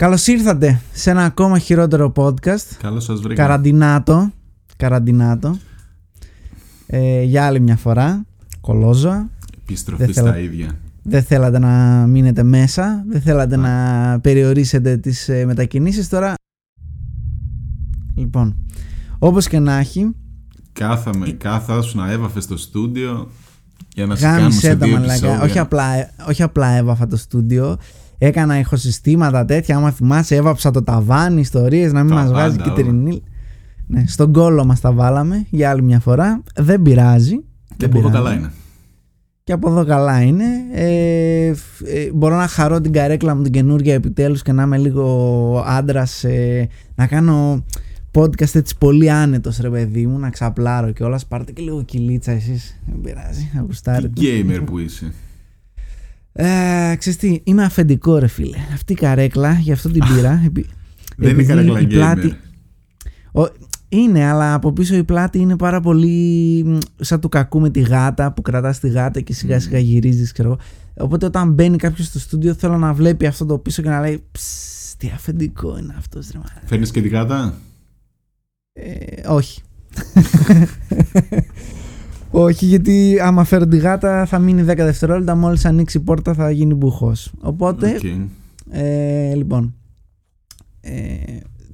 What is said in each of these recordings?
Καλώς ήρθατε σε ένα ακόμα χειρότερο podcast. Καλώς σας βρήκα. Καραντινάτο. Καραντινάτο. Ε, για άλλη μια φορά. Κολόζωα. Επιστροφή Δεν στα θέλω- ίδια. Δεν θέλατε να μείνετε μέσα. Δεν θέλατε να περιορίσετε τις ε, μετακινήσεις. Τώρα. Λοιπόν. Όπως και να έχει. Κάθαμε, κάθασου να έβαφε στο στούντιο για να σε κάνουμε Γάμισε σε τα δύο μαλακά. επεισόδια. Όχι απλά, όχι απλά έβαφα το στούντιο. Έκανα ηχοσυστήματα τέτοια. Άμα θυμάσαι, έβαψα το ταβάνι, ιστορίες να μην Τα μα βγάζει πάντα, κυτρινή. Ναι, στον κόλο μας τα βάλαμε για άλλη μια φορά. Δεν πειράζει. Και Δεν από εδώ πειράζει. καλά είναι. Και από εδώ καλά είναι. Ε, φ- ε, μπορώ να χαρώ την καρέκλα μου την καινούργια επιτέλους και να είμαι λίγο άντρας. να κάνω podcast έτσι πολύ άνετος ρε παιδί μου, να ξαπλάρω και όλα. Πάρτε και λίγο κυλίτσα εσείς. Δεν πειράζει, να Τι γουστάρετε. gamer που είσαι. Ε, ξέρεις τι, είμαι αφεντικό ρε φίλε. Αυτή η καρέκλα, γι' αυτό την πήρα. επει- Δεν είναι επειδή καρέκλα η gamer. πλάτη- Ο- είναι, αλλά από πίσω η πλάτη είναι πάρα πολύ μ, σαν του κακού με τη γάτα που κρατάς τη γάτα και σιγά σιγά γυρίζεις ξέρω εγώ. Οπότε όταν μπαίνει κάποιος στο στούντιο θέλω να βλέπει αυτό το πίσω και να λέει «Ψ, τι αφεντικό είναι αυτός ρε μάνα». Φέρνει και τη γάτα. Ε, όχι. Όχι γιατί άμα φέρω τη γάτα θα μείνει 10 δευτερόλεπτα μόλις ανοίξει η πόρτα θα γίνει μπουχός. Οπότε Οκ. ε, λοιπόν. Ε,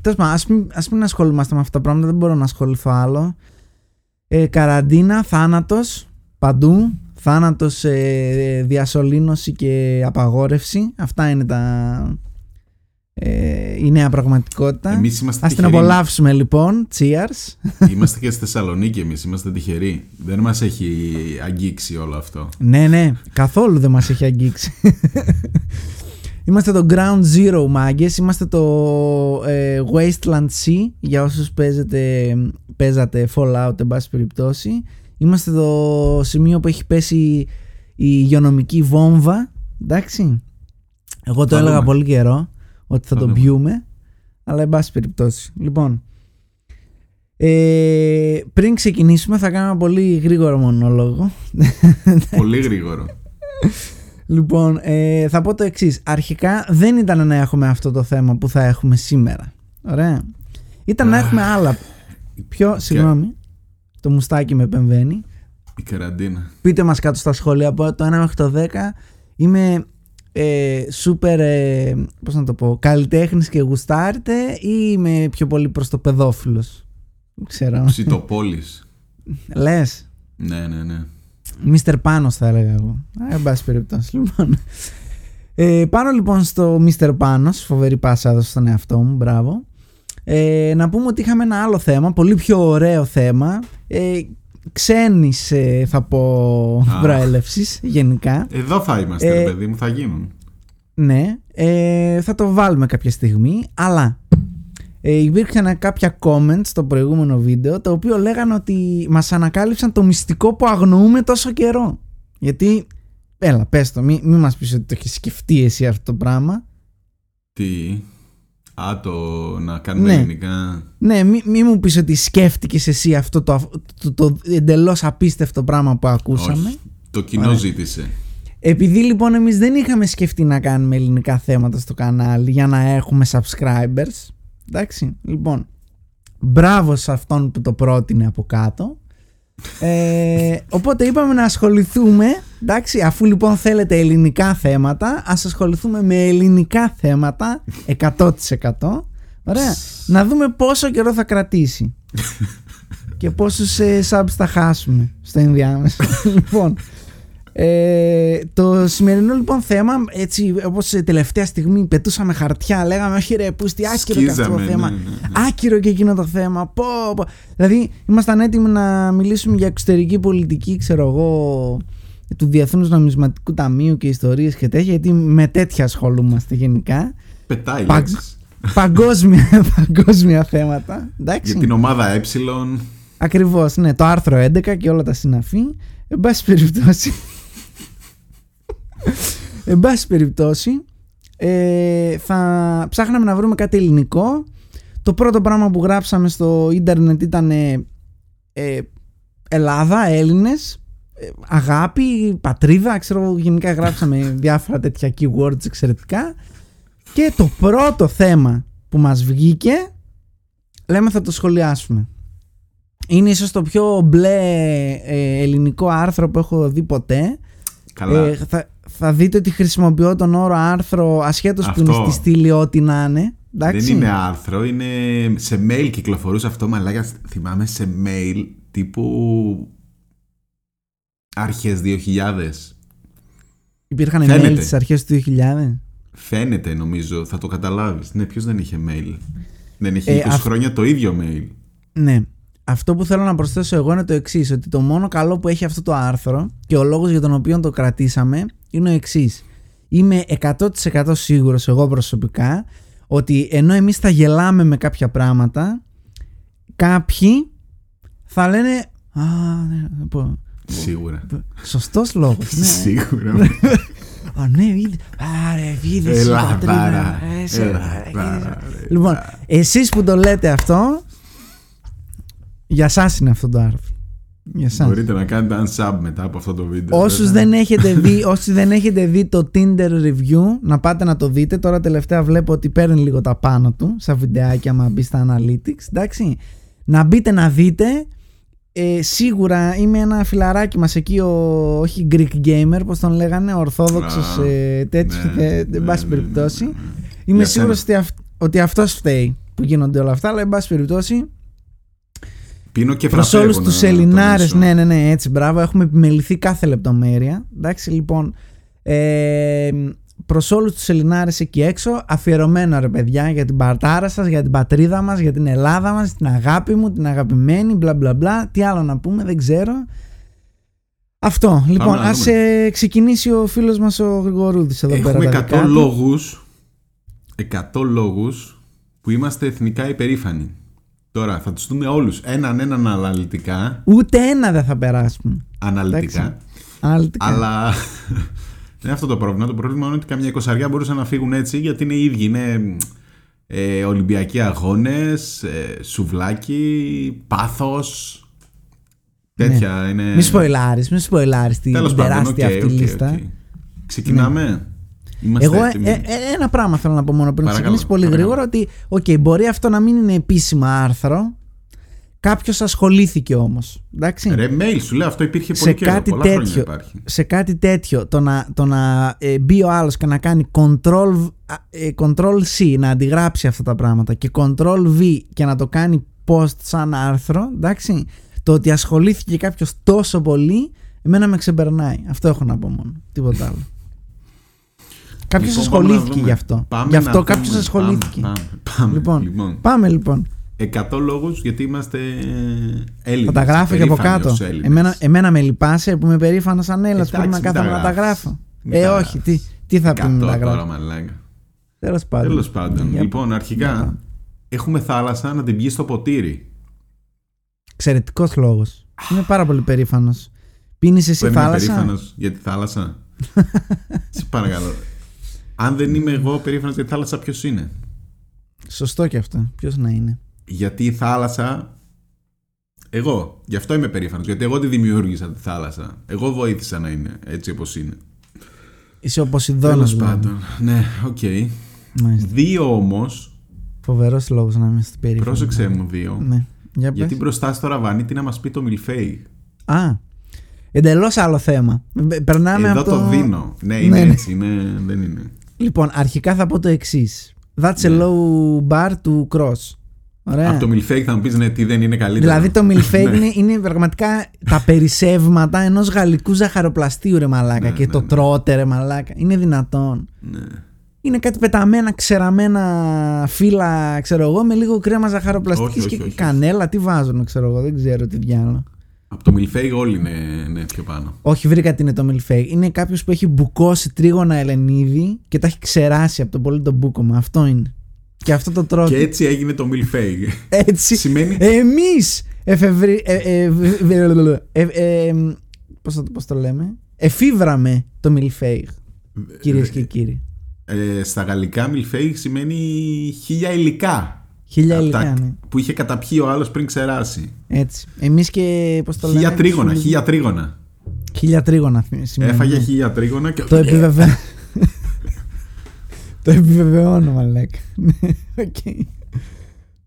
Τέλος πάντων, ας μην, ας μην ασχολούμαστε με αυτά τα πράγματα, δεν μπορώ να ασχοληθώ άλλο. Ε, καραντίνα, θάνατος, παντού. Θάνατος, ε, διασωλήνωση και απαγόρευση. Αυτά είναι τα... Ε, η νέα πραγματικότητα. Εμείς είμαστε Ας την τυχεροί. απολαύσουμε λοιπόν. Cheers. Είμαστε και στη Θεσσαλονίκη εμείς. Είμαστε τυχεροί. Δεν μας έχει αγγίξει όλο αυτό. ναι, ναι, καθόλου δεν μας έχει αγγίξει. Είμαστε το Ground Zero μάγκες, είμαστε το ε, Wasteland Sea για όσους παίζετε, παίζατε Fallout εν πάση περιπτώσει. Είμαστε το σημείο που έχει πέσει η υγειονομική βόμβα, εντάξει. Εγώ το Θα έλεγα δούμε. πολύ καιρό ότι θα, Θα το δούμε. πιούμε, αλλά εν πάση περιπτώσει. Λοιπόν, ε, πριν ξεκινήσουμε θα κάνω ένα πολύ γρήγορο μονόλογο. Πολύ γρήγορο. Λοιπόν, ε, θα πω το εξής. Αρχικά δεν ήταν να έχουμε αυτό το θέμα που θα έχουμε σήμερα. Ωραία. Ήταν να Αχ. έχουμε άλλα. Πιο, συγγνώμη, το μουστάκι με επεμβαίνει. Η καραντίνα. Πείτε μας κάτω στα σχόλια από το 1 μέχρι το 10. Είμαι ε, σούπερ, ε, πώς να το πω, καλλιτέχνης και γουστάρετε ή είμαι πιο πολύ προς το παιδόφιλος; Δεν ξέρω. Ψητοπόλης. Λες. ναι, ναι, ναι. Μίστερ Πάνος θα έλεγα εγώ. Α, Εν πάση περιπτώσει. Λοιπόν. Ε, πάνω λοιπόν στο Μίστερ Πάνος, φοβερή πάσα έδωσα στον εαυτό μου, μπράβο. Ε, να πούμε ότι είχαμε ένα άλλο θέμα, πολύ πιο ωραίο θέμα. Ε, ξένης ε, θα πω Α. προέλευσης γενικά. Εδώ θα είμαστε, Ε, ρε παιδί μου, θα γίνουν. Ναι, ε, θα το βάλουμε κάποια στιγμή, αλλά ε, υπήρξαν κάποια comments στο προηγούμενο βίντεο το οποίο λέγανε ότι μας ανακάλυψαν το μυστικό που αγνοούμε τόσο καιρό. Γιατί, έλα πες το, μην μη μας πεις ότι το έχεις σκεφτεί εσύ αυτό το πράγμα. Τι; Α, το να κάνουμε Ναι. ελληνικά. Ναι, μη, μη μου πεις ότι σκέφτηκες εσύ αυτό το, το, το, εντελώς απίστευτο πράγμα που ακούσαμε. Όχι. Το κοινό Ωραία. ζήτησε. Επειδή λοιπόν εμείς δεν είχαμε σκεφτεί να κάνουμε ελληνικά θέματα στο κανάλι για να έχουμε subscribers. Εντάξει, λοιπόν. Μπράβο σε αυτόν που το πρότεινε από κάτω. Ε, οπότε είπαμε να ασχοληθούμε, εντάξει, αφού λοιπόν θέλετε ελληνικά θέματα, ας ασχοληθούμε με ελληνικά θέματα 100%. Ωραία. Να δούμε πόσο καιρό θα κρατήσει. και πόσους ε, subs θα χάσουμε στο ενδιάμεσο. λοιπόν, ε, το σημερινό λοιπόν θέμα, έτσι όπως σε τελευταία στιγμή πετούσαμε χαρτιά, λέγαμε όχι ρε πούστη, άκυρο και αυτό το Σκίζαμε, θέμα. ναι, ναι, ναι. Άκυρο και εκείνο το θέμα. Πω, πω. Δηλαδή, ήμασταν έτοιμοι να μιλήσουμε για εξωτερική πολιτική, ξέρω εγώ, του Διεθνούς Νομισματικού Ταμείου και ιστορίες και τέτοια, γιατί με τέτοια ασχολούμαστε γενικά. Πετάει Παγ- λέξεις. παγκόσμια, παγκόσμια θέματα. Εντάξει. Για την ομάδα ε. Ακριβώς, ναι, το άρθρο 11 και όλα τα συναφή. Εν πάση περιπτώσει. Εν πάση περιπτώσει, ε, θα ψάχναμε να βρούμε κάτι ελληνικό. Το πρώτο πράγμα που γράψαμε στο ίντερνετ ήταν ε, ε, Ελλάδα, Έλληνες, ε, αγάπη, πατρίδα, ξέρω εγώ, γενικά γράψαμε διάφορα τέτοια keywords εξαιρετικά. Και το πρώτο θέμα που μας βγήκε, λέμε θα το σχολιάσουμε. Είναι ίσως το πιο μπλε ε, ελληνικό άρθρο που έχω δει ποτέ. Καλά. Ε, θα, θα δείτε ότι χρησιμοποιώ τον όρο άρθρο ασχέτως που είναι Αυτό. στη στήλη ό,τι να είναι. Εντάξει. Δεν είναι άρθρο, είναι σε mail κυκλοφορούσε αυτό, μαλάκα. Θυμάμαι σε mail τύπου αρχές 2000. Υπήρχαν Φαίνεται. mail στις αρχές του 2000. Φαίνεται νομίζω, θα το καταλάβεις. Ναι, ποιος δεν είχε mail. Δεν είχε Ε, 20 αυ- χρόνια το ίδιο mail. Ναι. Αυτό που θέλω να προσθέσω εγώ είναι το εξής: Ότι το μόνο καλό που έχει αυτό το άρθρο και ο λόγος για τον οποίο το κρατήσαμε είναι ο εξής. Είμαι 100% σίγουρος εγώ προσωπικά ότι ενώ εμείς θα γελάμε με κάποια πράγματα, κάποιοι θα λένε. Α, ναι, πω, Σίγουρα. σωστός λόγος. ναι. Σίγουρα. Α, ναι, είδε. Άρε, είδε. Ελλαδάρα. Ελλαδάρα, Λοιπόν, εσείς που το λέτε αυτό, για σας είναι αυτό το άρθρο. Για σας. Μπορείτε να κάνετε unsub μετά από αυτό το βίντεο. Όσους δεν, έχετε δει, όσοι δεν έχετε δει το Tinder review, να πάτε να το δείτε. Τώρα τελευταία βλέπω ότι παίρνει λίγο τα πάνω του, σαν βιντεάκια, άμα μπει στα analytics. Εντάξει. Να μπείτε να δείτε. Ε, σίγουρα είμαι ένα φιλαράκι μας εκεί, ο, όχι Greek gamer, πώς τον λέγανε, ορθόδοξος Α, ε, τέτοιο, ναι, ε, εν ναι, πάση ναι, περιπτώσει. ναι, ναι, ναι. Είμαι Για σίγουρος σένα. ότι, αυ- ότι αυτός φταίει που γίνονται όλα αυτά, αλλά εν πάση περιπτώσει Πίνω και Προς φραπέ, όλους εγώ τους να Ελληνάρες, τονίσω. ναι, ναι, ναι, έτσι, μπράβο. Έχουμε επιμεληθεί κάθε λεπτομέρεια. Εντάξει, λοιπόν. Ε, Προς όλους τους Ελληνάρες εκεί έξω, αφιερωμένο ρε παιδιά για την παρτάρα σας, για την πατρίδα μας, για την Ελλάδα μας, την αγάπη μου, την αγαπημένη, μπλα μπλα μπλα. Τι άλλο να πούμε, δεν ξέρω. Αυτό. Λοιπόν, να ας δούμε. ξεκινήσει ο φίλος μας ο Γρηγορούδης εδώ πέρα. Έχουμε τα 100 δικά του. λόγους 100 λόγους που είμαστε εθνικά υπερήφανοι. Τώρα θα τους δούμε όλους έναν έναν αναλυτικά, Ούτε ένα δεν θα περάσουμε. αναλυτικά Εντάξει. Αναλυτικά. αλλά δεν είναι αυτό το πρόβλημα. Το πρόβλημα είναι ότι καμιά εικοσαριά μπορούσαν να φύγουν έτσι γιατί είναι οι ίδιοι. Είναι ε, Ολυμπιακοί αγώνες, ε, σουβλάκι, πάθος, τέτοια είναι... Μη σποϊλάρεις, μη σποϊλάρεις την Τέλος πάντων, τεράστια οκ, αυτή οκ, λίστα. οκ. Ξεκινάμε. Είμαστε Εγώ ε, έτοιμοι. ε, ε, ένα πράγμα θέλω να πω μόνο πριν Παρακαλώ, ξεκινήσει πολύ παρακαλώ. γρήγορα ότι οκ, μπορεί αυτό να μην είναι επίσημα άρθρο. Κάποιος ασχολήθηκε όμως. Εντάξει. Ρε, mail σου λέω αυτό υπήρχε σε πολύ καιρό. κάτι πολλά χρόνια τέτοιο, υπάρχει. σε κάτι τέτοιο το να, το να ε, μπει ο άλλος και να κάνει control, α, ε, control C να αντιγράψει αυτά τα πράγματα και control V και να το κάνει post σαν άρθρο εντάξει το ότι ασχολήθηκε κάποιος τόσο πολύ εμένα με ξεπερνάει αυτό έχω να πω μόνο τίποτα άλλο Κάποιος Λοιπόν, πάμε να ασχολήθηκε δούμε. γι' αυτό. Πάμε γι' αυτό να κάποιος δούμε. ασχολήθηκε. Πάμε, πάμε, Λοιπόν, λοιπόν. Πάμε λοιπόν. 100 λόγους γιατί είμαστε Έλληνες. Θα τα γράφω και από περήφανοι κάτω. ως Έλληνες. Εμένα, εμένα με λυπάσαι που είμαι περήφανος σαν Έλληνας που Εντάξει, πρέπει να μην τα κάθομαι να τα γράφεις. γράφω. Μην Ε, τα όχι. Τι, γράφεις. τι θα πει 100 με τα τώρα γράφω. μαλάκα. Τέλος πάντων. Τέλος πάντων. Για- Λοιπόν, για αρχικά πάμε. έχουμε θάλασσα να την πιει στο ποτήρι. Εξαιρετικός λόγος. Είμαι πάρα πολύ περήφανος. Πίνεις εσύ Δεν είμαι θάλασσα; περήφανος για τη θάλασσα; Σε παρακαλώ. Αν δεν είμαι εγώ περήφανος για τη θάλασσα, ποιος είναι; Σωστό και αυτό. Ποιος να είναι; Γιατί η θάλασσα. Εγώ. Γι' αυτό είμαι περήφανος. Γιατί εγώ τη δημιούργησα τη θάλασσα. Εγώ βοήθησα να είναι έτσι όπως είναι. Είσαι ο Ποσειδώνας. Τέλος πάντων. Ναι, οκ. Δύο όμως. Φοβερός λόγος να είμαι στην περήφανο. Πρόσεξε μου δύο. Ναι. Για πες. Γιατί μπροστά στο ραβάνι τι να μας πει το Μιλφέη; Α. Εντελώς άλλο θέμα. Ε, Περνάμε Εδώ από το... το. δίνω. Ναι, Ναι, είναι ναι. έτσι. Είναι... Δεν είναι. Λοιπόν, αρχικά θα πω το εξής. That's a Ναι. low bar του cross. Ωραία. Από το Μιλφέη θα μου πεις ναι, τι δεν είναι καλύτερο. Δηλαδή το milfake Ναι. είναι, είναι πραγματικά τα περισσεύματα ενός γαλλικού ζαχαροπλαστείου ρε μαλάκα Ναι, και ναι, το ναι. τρώτε ρε μαλάκα. Είναι δυνατόν. Ναι. Είναι κάτι πεταμένα, ξεραμένα φύλλα, ξέρω εγώ, με λίγο κρέμα ζαχαροπλαστικής Όχι, όχι, και όχι, όχι. κανέλα. Τι βάζουν, ξέρω εγώ, δεν ξέρω τι διάλογο. Από το Μιλφέη όλοι είναι ναι, πιο πάνω. Όχι, βρήκα τι είναι το milfake. Είναι κάποιος που έχει μπουκώσει τρίγωνα ελενίδι και τα έχει ξεράσει από το πολύ το μπούκομα. Αυτό είναι. Και αυτό το τρώω. Και έτσι έγινε το Μιλφέη. Έτσι. Σημαίνει. Εμείς εφευρι... ε, ε, β- β- ε, ε, πώς, το, πώς το λέμε; Εφήβραμε το μιλφέιγ κυρίες και κύριοι Ε, στα γαλλικά μιλφέιγ σημαίνει χίλια υλικά. χίλια Απ' τα- υλικά ναι. Που είχε καταπιεί ο άλλος πριν ξεράσει. έτσι εμείς και πώς το Χίλια λέμε τρίγωνα, σου- χίλια τρίγωνα. χίλια τρίγωνα θυ- σημαίνει, Έφαγε ναι. χίλια τρίγωνα και. το επιβεβαίω Το επιβεβαιώνω, μαλάκα. Ναι, οκ.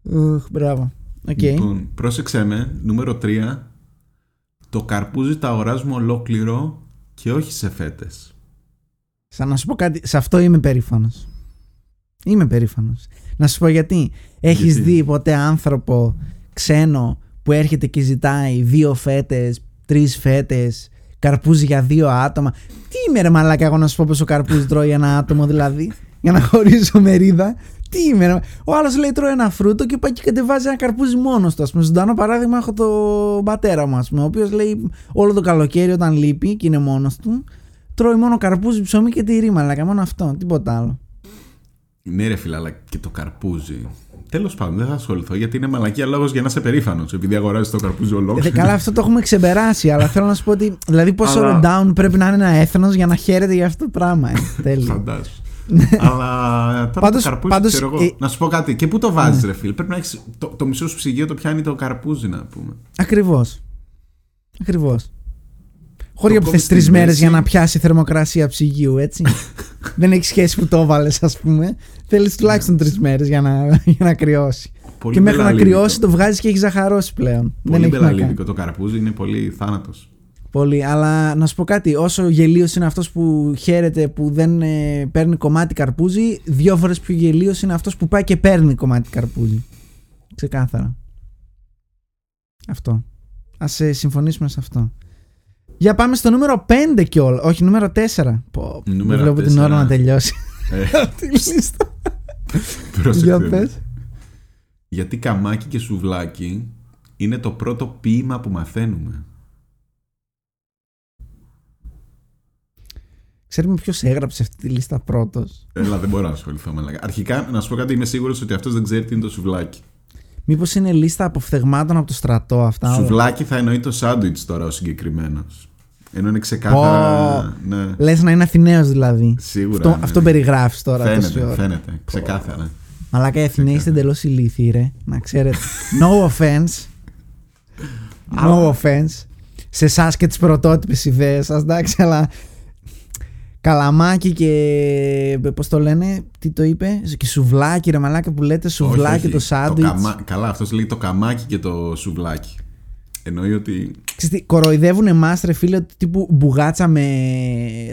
Ουχ, Μπράβο. Οκ. Λοιπόν, πρόσεξε με, νούμερο 3. Το καρπούζι τα αγοράζουμε ολόκληρο και όχι σε φέτες. Σαν να σου πω κάτι, σε αυτό είμαι περήφανος. Είμαι περήφανος. Να σου πω γιατί. Έχεις Γιατί; δει ποτέ άνθρωπο ξένο που έρχεται και ζητάει δύο φέτες, τρεις φέτες, καρπούζι για δύο άτομα; Τι είμαι ρε μαλάκα εγώ να σου πω πόσο καρπούζι τρώει ένα άτομο δηλαδή, για να χωρίσω μερίδα. Τι είμαι ρε. Ο άλλος λέει τρώει ένα φρούτο και πάει και κατεβάζει ένα καρπούζι μόνος του. Α πούμε, ζωντανό παράδειγμα έχω το πατέρα μου, ας πούμε, ο οποίος λέει όλο το καλοκαίρι όταν λείπει και είναι μόνος του, τρώει μόνο καρπούζι, ψωμί και τυρί, μαλάκα. Μόνο αυτό, τίποτα άλλο. Ναι, ρε φίλε, αλλά και το καρπούζι. Τέλος πάντων, δεν θα ασχοληθώ γιατί είναι μαλακία λόγος για να είσαι περήφανος. Επειδή αγοράζεις το καρπούζι Ε, ολόκληρο. καλά, αυτό το έχουμε ξεπεράσει, αλλά θέλω να σου πω ότι. Δηλαδή, πόσο Αλλά- down πρέπει να είναι ένα έθνος για να χαίρεται για αυτό το πράγμα. Ε. Τέλειο. Φαντάσου. Αλλά τώρα Πάντως- το καρπούζι, πάντως, ξέρω εγώ. ε, Να σου πω κάτι. Και πού το βάζεις, ρε φίλε; Πρέπει να έχεις. Το, το μισό σου ψυγείο το πιάνει το καρπούζι, να πούμε. Ακριβώς. Ακριβώς. Χωρί από κόβεις θε τρεις στη μέρες μέση. για να πιάσει θερμοκρασία ψυγείου, έτσι. Δεν έχει σχέση που το έβαλες, ας πούμε. Θέλεις τουλάχιστον τρεις μέρες για να, για να κρυώσει. Πολύ και μέχρι να μπελαλίδικο. κρυώσει το βγάζεις και έχεις ζαχαρώσει πλέον. Δεν Πολύ έχει να κάνει. μπελαλίδικο το καρπούζι είναι πολύ θάνατος. Πολύ. Αλλά να σου πω κάτι, όσο γελίος είναι αυτός που χαίρεται που δεν ε, παίρνει κομμάτι καρπούζι, δύο φορές πιο γελίος είναι αυτός που πάει και παίρνει κομμάτι καρπούζι. Ξεκάθαρα. Αυτό. Α συμφωνήσουμε σε αυτό. Για πάμε στο νούμερο 5 κιόλας. Όχι, νούμερο 4. Πω, δεν Νούμερο βλέπω την 4. ώρα να τελειώσει. Ε, Τη λίστα. πρόσεξε Για με. πες. Γιατί καμάκι και σουβλάκι είναι το πρώτο ποίημα που μαθαίνουμε. Ξέρουμε ποιος έγραψε αυτή τη λίστα πρώτος. Έλα, δεν μπορώ να ασχοληθώ με λέγα. Αρχικά, να σου πω κάτι, είμαι σίγουρος ότι αυτός δεν ξέρει τι είναι το σουβλάκι. Μήπως είναι λίστα αποφθεγμάτων από το στρατό αυτά. όλα; Σουβλάκι θα εννοεί το σάντουιτς τώρα ο συγκεκριμένος. Ενώ είναι ξεκάθαρα. Ναι, Λες να είναι Αθηναίος δηλαδή. σίγουρα. Αυτό, ναι. αυτό περιγράφεις τώρα. τόση Φαίνεται, ώρα. φαίνεται. Ξεκάθαρα. Μαλάκα οι Αθηναίοι είστε εντελώς ηλίθιοι, ρε. Να ξέρετε. No offense. No offense. Σε εσάς και τις πρωτότυπες ιδέες σας, εντάξει, αλλά. Καλαμάκι και. Πώς το λένε, τι το είπε, και σουβλάκι, ρε μαλάκα που λέτε σουβλάκι Όχι, όχι. το σάντουιτ. καμά- Καλά, αυτός λέει το καμάκι και το σουβλάκι. Εννοεί ότι. Κοροϊδεύουν εμάς, ρε φίλε, ότι τύπου μπουγάτσα με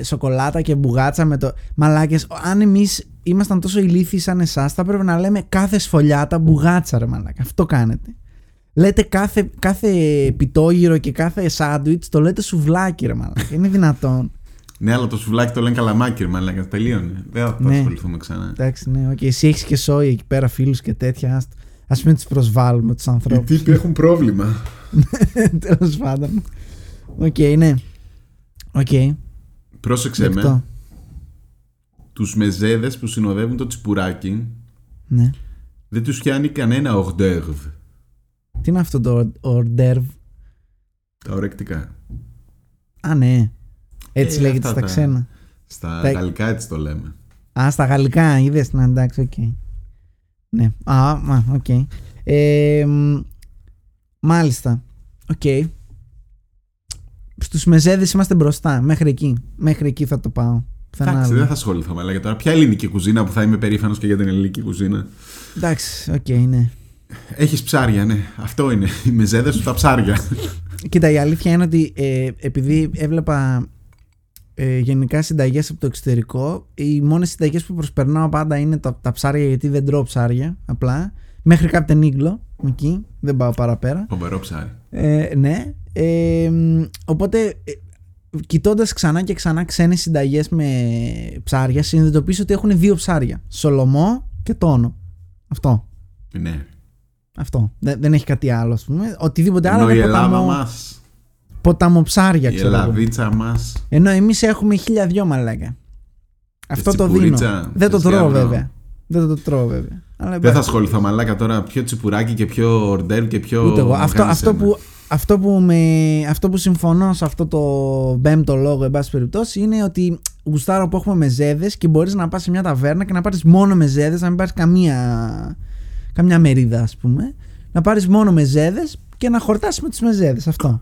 σοκολάτα και μπουγάτσα με το. Μαλάκες, αν εμείς ήμασταν τόσο ηλίθιοι σαν εσάς, θα έπρεπε να λέμε κάθε σφολιάτα μπουγάτσα, ρε μαλάκα. Αυτό κάνετε. Λέτε κάθε, κάθε πιτόγυρο και κάθε σάντουιτς το λέτε σουβλάκι, ρε μαλάκα. Είναι δυνατόν. Ναι, αλλά το σουβλάκι το λένε καλαμάκι, ρε μαλάκα. Τελείωνε. Δεν θα Ναι. ασχοληθούμε ξανά. Εντάξει, ναι, οκ. Εσύ έχεις και σόι εκεί πέρα, φίλους και τέτοια. Α μην τους προσβάλλουμε τους Οι ανθρώπου. τύποι έχουν πρόβλημα. Τέλος πάντων. Οκ, ναι. Οκ. Πρόσεξε με. δεκτό. Τους μεζέδες που συνοδεύουν το τσιπουράκι Ναι. δεν τους πιάνει κανένα ορντέβρ. Τι είναι αυτό το ορντέβρ. Τα ορεκτικά. Α, ναι. Έτσι Ε, λέγεται αυτά στα τα- ξένα. Στα Τα- γαλλικά έτσι το λέμε. Α, στα γαλλικά, είδες. Ναι, εντάξει, οκ. Ναι. Α, μα, οκ. Ε, μ, μάλιστα. Οκ. Στους μεζέδες είμαστε μπροστά. Μέχρι εκεί. Μέχρι εκεί θα το πάω. Πουθενά Εντάξει, άλλο. δεν θα ασχοληθώ με λέγε τώρα. Ποια ελληνική κουζίνα που θα είμαι περήφανος και για την ελληνική κουζίνα; Εντάξει, οκ, ναι. Έχεις ψάρια, ναι. Αυτό είναι. Οι μεζέδες σου τα ψάρια. Κοίτα, η αλήθεια είναι ότι ε, επειδή έβλεπα ε, γενικά συνταγές από το εξωτερικό, οι μόνες συνταγές που προσπερνάω πάντα είναι τα, τα ψάρια γιατί δεν τρώω ψάρια. Απλά. Μέχρι Captain Iglo. Εκεί. Δεν πάω παραπέρα. Φοβερό ψάρι. Ε, ναι. Ε, μ, οπότε, ε, κοιτώντας ξανά και ξανά ξένες συνταγές με ψάρια, συνειδητοποιήσω ότι έχουν δύο ψάρια. Σολομό και τόνο. Αυτό. Ναι. Αυτό. Δεν, δεν έχει κάτι άλλο, ας πούμε. Οτιδήποτε άλλο Ενώ η είναι Ελλάδα ποταμό, μας, ποταμοψάρια, η ξέρω εγώ. Ελλαδίτσα μας. Ενώ εμείς έχουμε χίλια δυο μαλάκα. Αυτό το δίνω. τσιπουρίτσα, Δεν το τρώω θρησκεύω. βέβαια. Δεν το τρώω βέβαια. Αλλά Δεν θα εντάξει, ασχοληθώ μαλάκα τώρα. Πιο τσιπουράκι και πιο ορντέρ και πιο. Ούτε εγώ. Αυτό, γάμισε αυτό, με. που, αυτό, που με, αυτό που συμφωνώ σε αυτό το πέμπτο λόγο, εν πάση περιπτώσει, είναι ότι γουστάρω που έχουμε μεζέδες και μπορείς να πας σε μια ταβέρνα και να πάρεις μόνο μεζέδες, να μην πάρεις καμία, καμιά μερίδα, ας πούμε. Να πάρεις μόνο μεζέδες και να χορτάσεις με τις μεζέδες. Αυτό.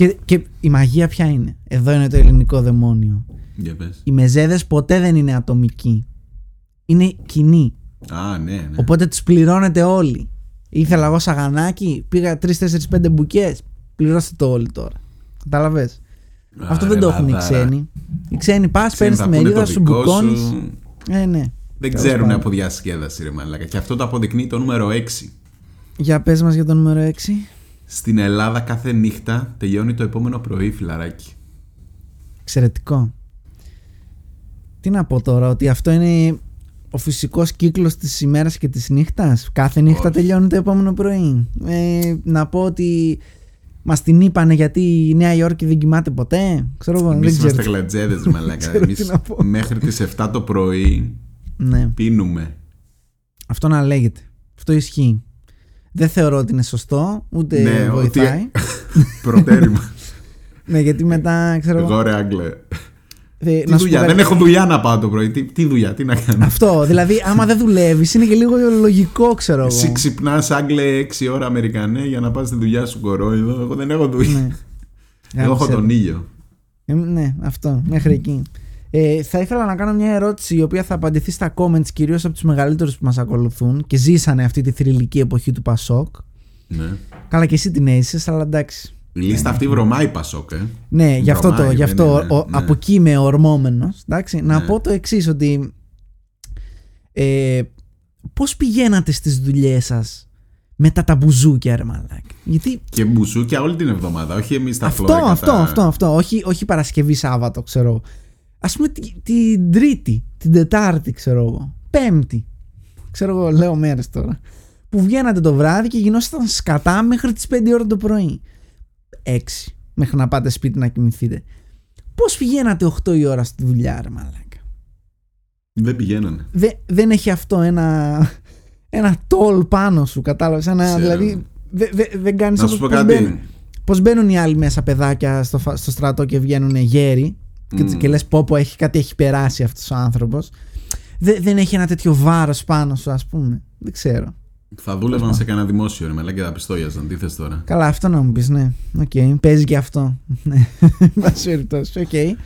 Και, και η μαγεία ποια είναι; Εδώ είναι το ελληνικό δαιμόνιο. Για πες. Οι μεζέδες ποτέ δεν είναι ατομικοί. είναι κοινή. Α, ναι, ναι. Οπότε του πληρώνετε όλοι. Ήθελα εγώ σαγανάκι, πήγα 3-4-5 μπουκές. Πληρώστε το όλοι τώρα. Κατάλαβες; Αυτό δεν το έχουν οι ξένοι. Οι ξένοι πας, παίρνεις τη μερίδα σου, μπουκώνεις. Ε, ναι. Δεν ξέρουν από διασκέδαση, ρε Μαλάκα. Και αυτό το αποδεικνύει το νούμερο 6. Για πες μας για το νούμερο 6. Στην Ελλάδα κάθε νύχτα τελειώνει το επόμενο πρωί, φιλαράκι. Εξαιρετικό. Τι να πω τώρα, ότι αυτό είναι ο φυσικός κύκλος της ημέρας και της νύχτας. Κάθε νύχτα Όχι. τελειώνει το επόμενο πρωί. Ε, να πω ότι μας την είπανε γιατί η Νέα Υόρκη δεν κοιμάται ποτέ. Ξέρω εγώ, Εμείς δεν ξέρω. είμαστε γλατζέδες, Μαλάκα. ξέρω Εμείς τι να πω. μέχρι τις 7 το πρωί Ναι, πίνουμε. αυτό να λέγεται. Αυτό ισχύει. Δεν θεωρώ ότι είναι σωστό, ούτε Ναι, ότι- βοηθάει. Προτέρημα. ναι, γιατί μετά ξέρω εγώ. Εγώ ρε Άγγλε. ε, Τι να σου δουλειά, πω δεν κάτι. έχω δουλειά να πάω το πρωί. Τι, τι δουλειά, τι να κάνω. Αυτό. Δηλαδή, άμα δεν δουλεύεις, είναι και λίγο λογικό, ξέρω εγώ. Εσύ ξυπνάς Άγγλε 6 ώρα Αμερικανέ για να πας στη δουλειά σου κορόιδο. Εγώ δεν έχω δουλειά. Ναι. Εγώ έχω Γάμισε τον το. ήλιο. Ε, ναι, αυτό, μέχρι εκεί. Ε, θα ήθελα να κάνω μια ερώτηση η οποία θα απαντηθεί στα comments κυρίως από τους μεγαλύτερους που μας ακολουθούν και ζήσανε αυτή τη θρηλυκή εποχή του Πασόκ. Ναι. Καλά και εσύ την έζησες, αλλά εντάξει. Η λίστα αυτή βρωμάει Πασόκ, ε. Ναι, γι' αυτό, το, Βρωμάει, γι δεν αυτό είναι, ο- ναι. από εκεί είμαι ορμόμενος. Εντάξει, να Ναι. πω το εξής ότι ε, πώς πηγαίνατε στις δουλειές σας μετά τα μπουζούκια ρε μαλάκα; Γιατί Και μπουσούκια όλη την εβδομάδα, όχι εμείς τα αυτό, φλόρικα. αυτό, αυτό, αυτό. Όχι, όχι Παρασκευή, Σάββατο, ξέρω. Α πούμε τη- την Τρίτη, την Τετάρτη, ξέρω εγώ. Πέμπτη. Ξέρω εγώ, λέω μέρες τώρα. Που βγαίνατε το βράδυ και γινόσασταν σκατά μέχρι τις 5 ώρα το πρωί. 6 μέχρι να πάτε σπίτι να κοιμηθείτε. Πώς πηγαίνατε 8 η ώρα στη δουλειά, ρε μαλάκα; Δεν πηγαίνανε. Δε- δεν έχει αυτό ένα, ένα toll πάνω σου, κατάλαβες; Ένα, Ξέρω. δηλαδή, δε- δε- δεν κάνεις Να σου πω κάτι. Πώς μπαίνουν οι άλλοι μέσα παιδάκια στο, φα- στο στρατό και βγαίνουν γέροι; Και, Μμ. και λες πω πω έχει κάτι έχει περάσει αυτός ο άνθρωπος. δεν έχει ένα τέτοιο βάρος πάνω σου, ας πούμε. Δεν ξέρω. Θα δούλευαν σε κανένα δημόσιο ρε μαλάκα και θα πιστόγιαζαν. Τι θες τώρα. Καλά, αυτό να μου πεις, ναι. Οκ, παίζει και αυτό. Ναι, εν πάση περιπτώσει, οκ.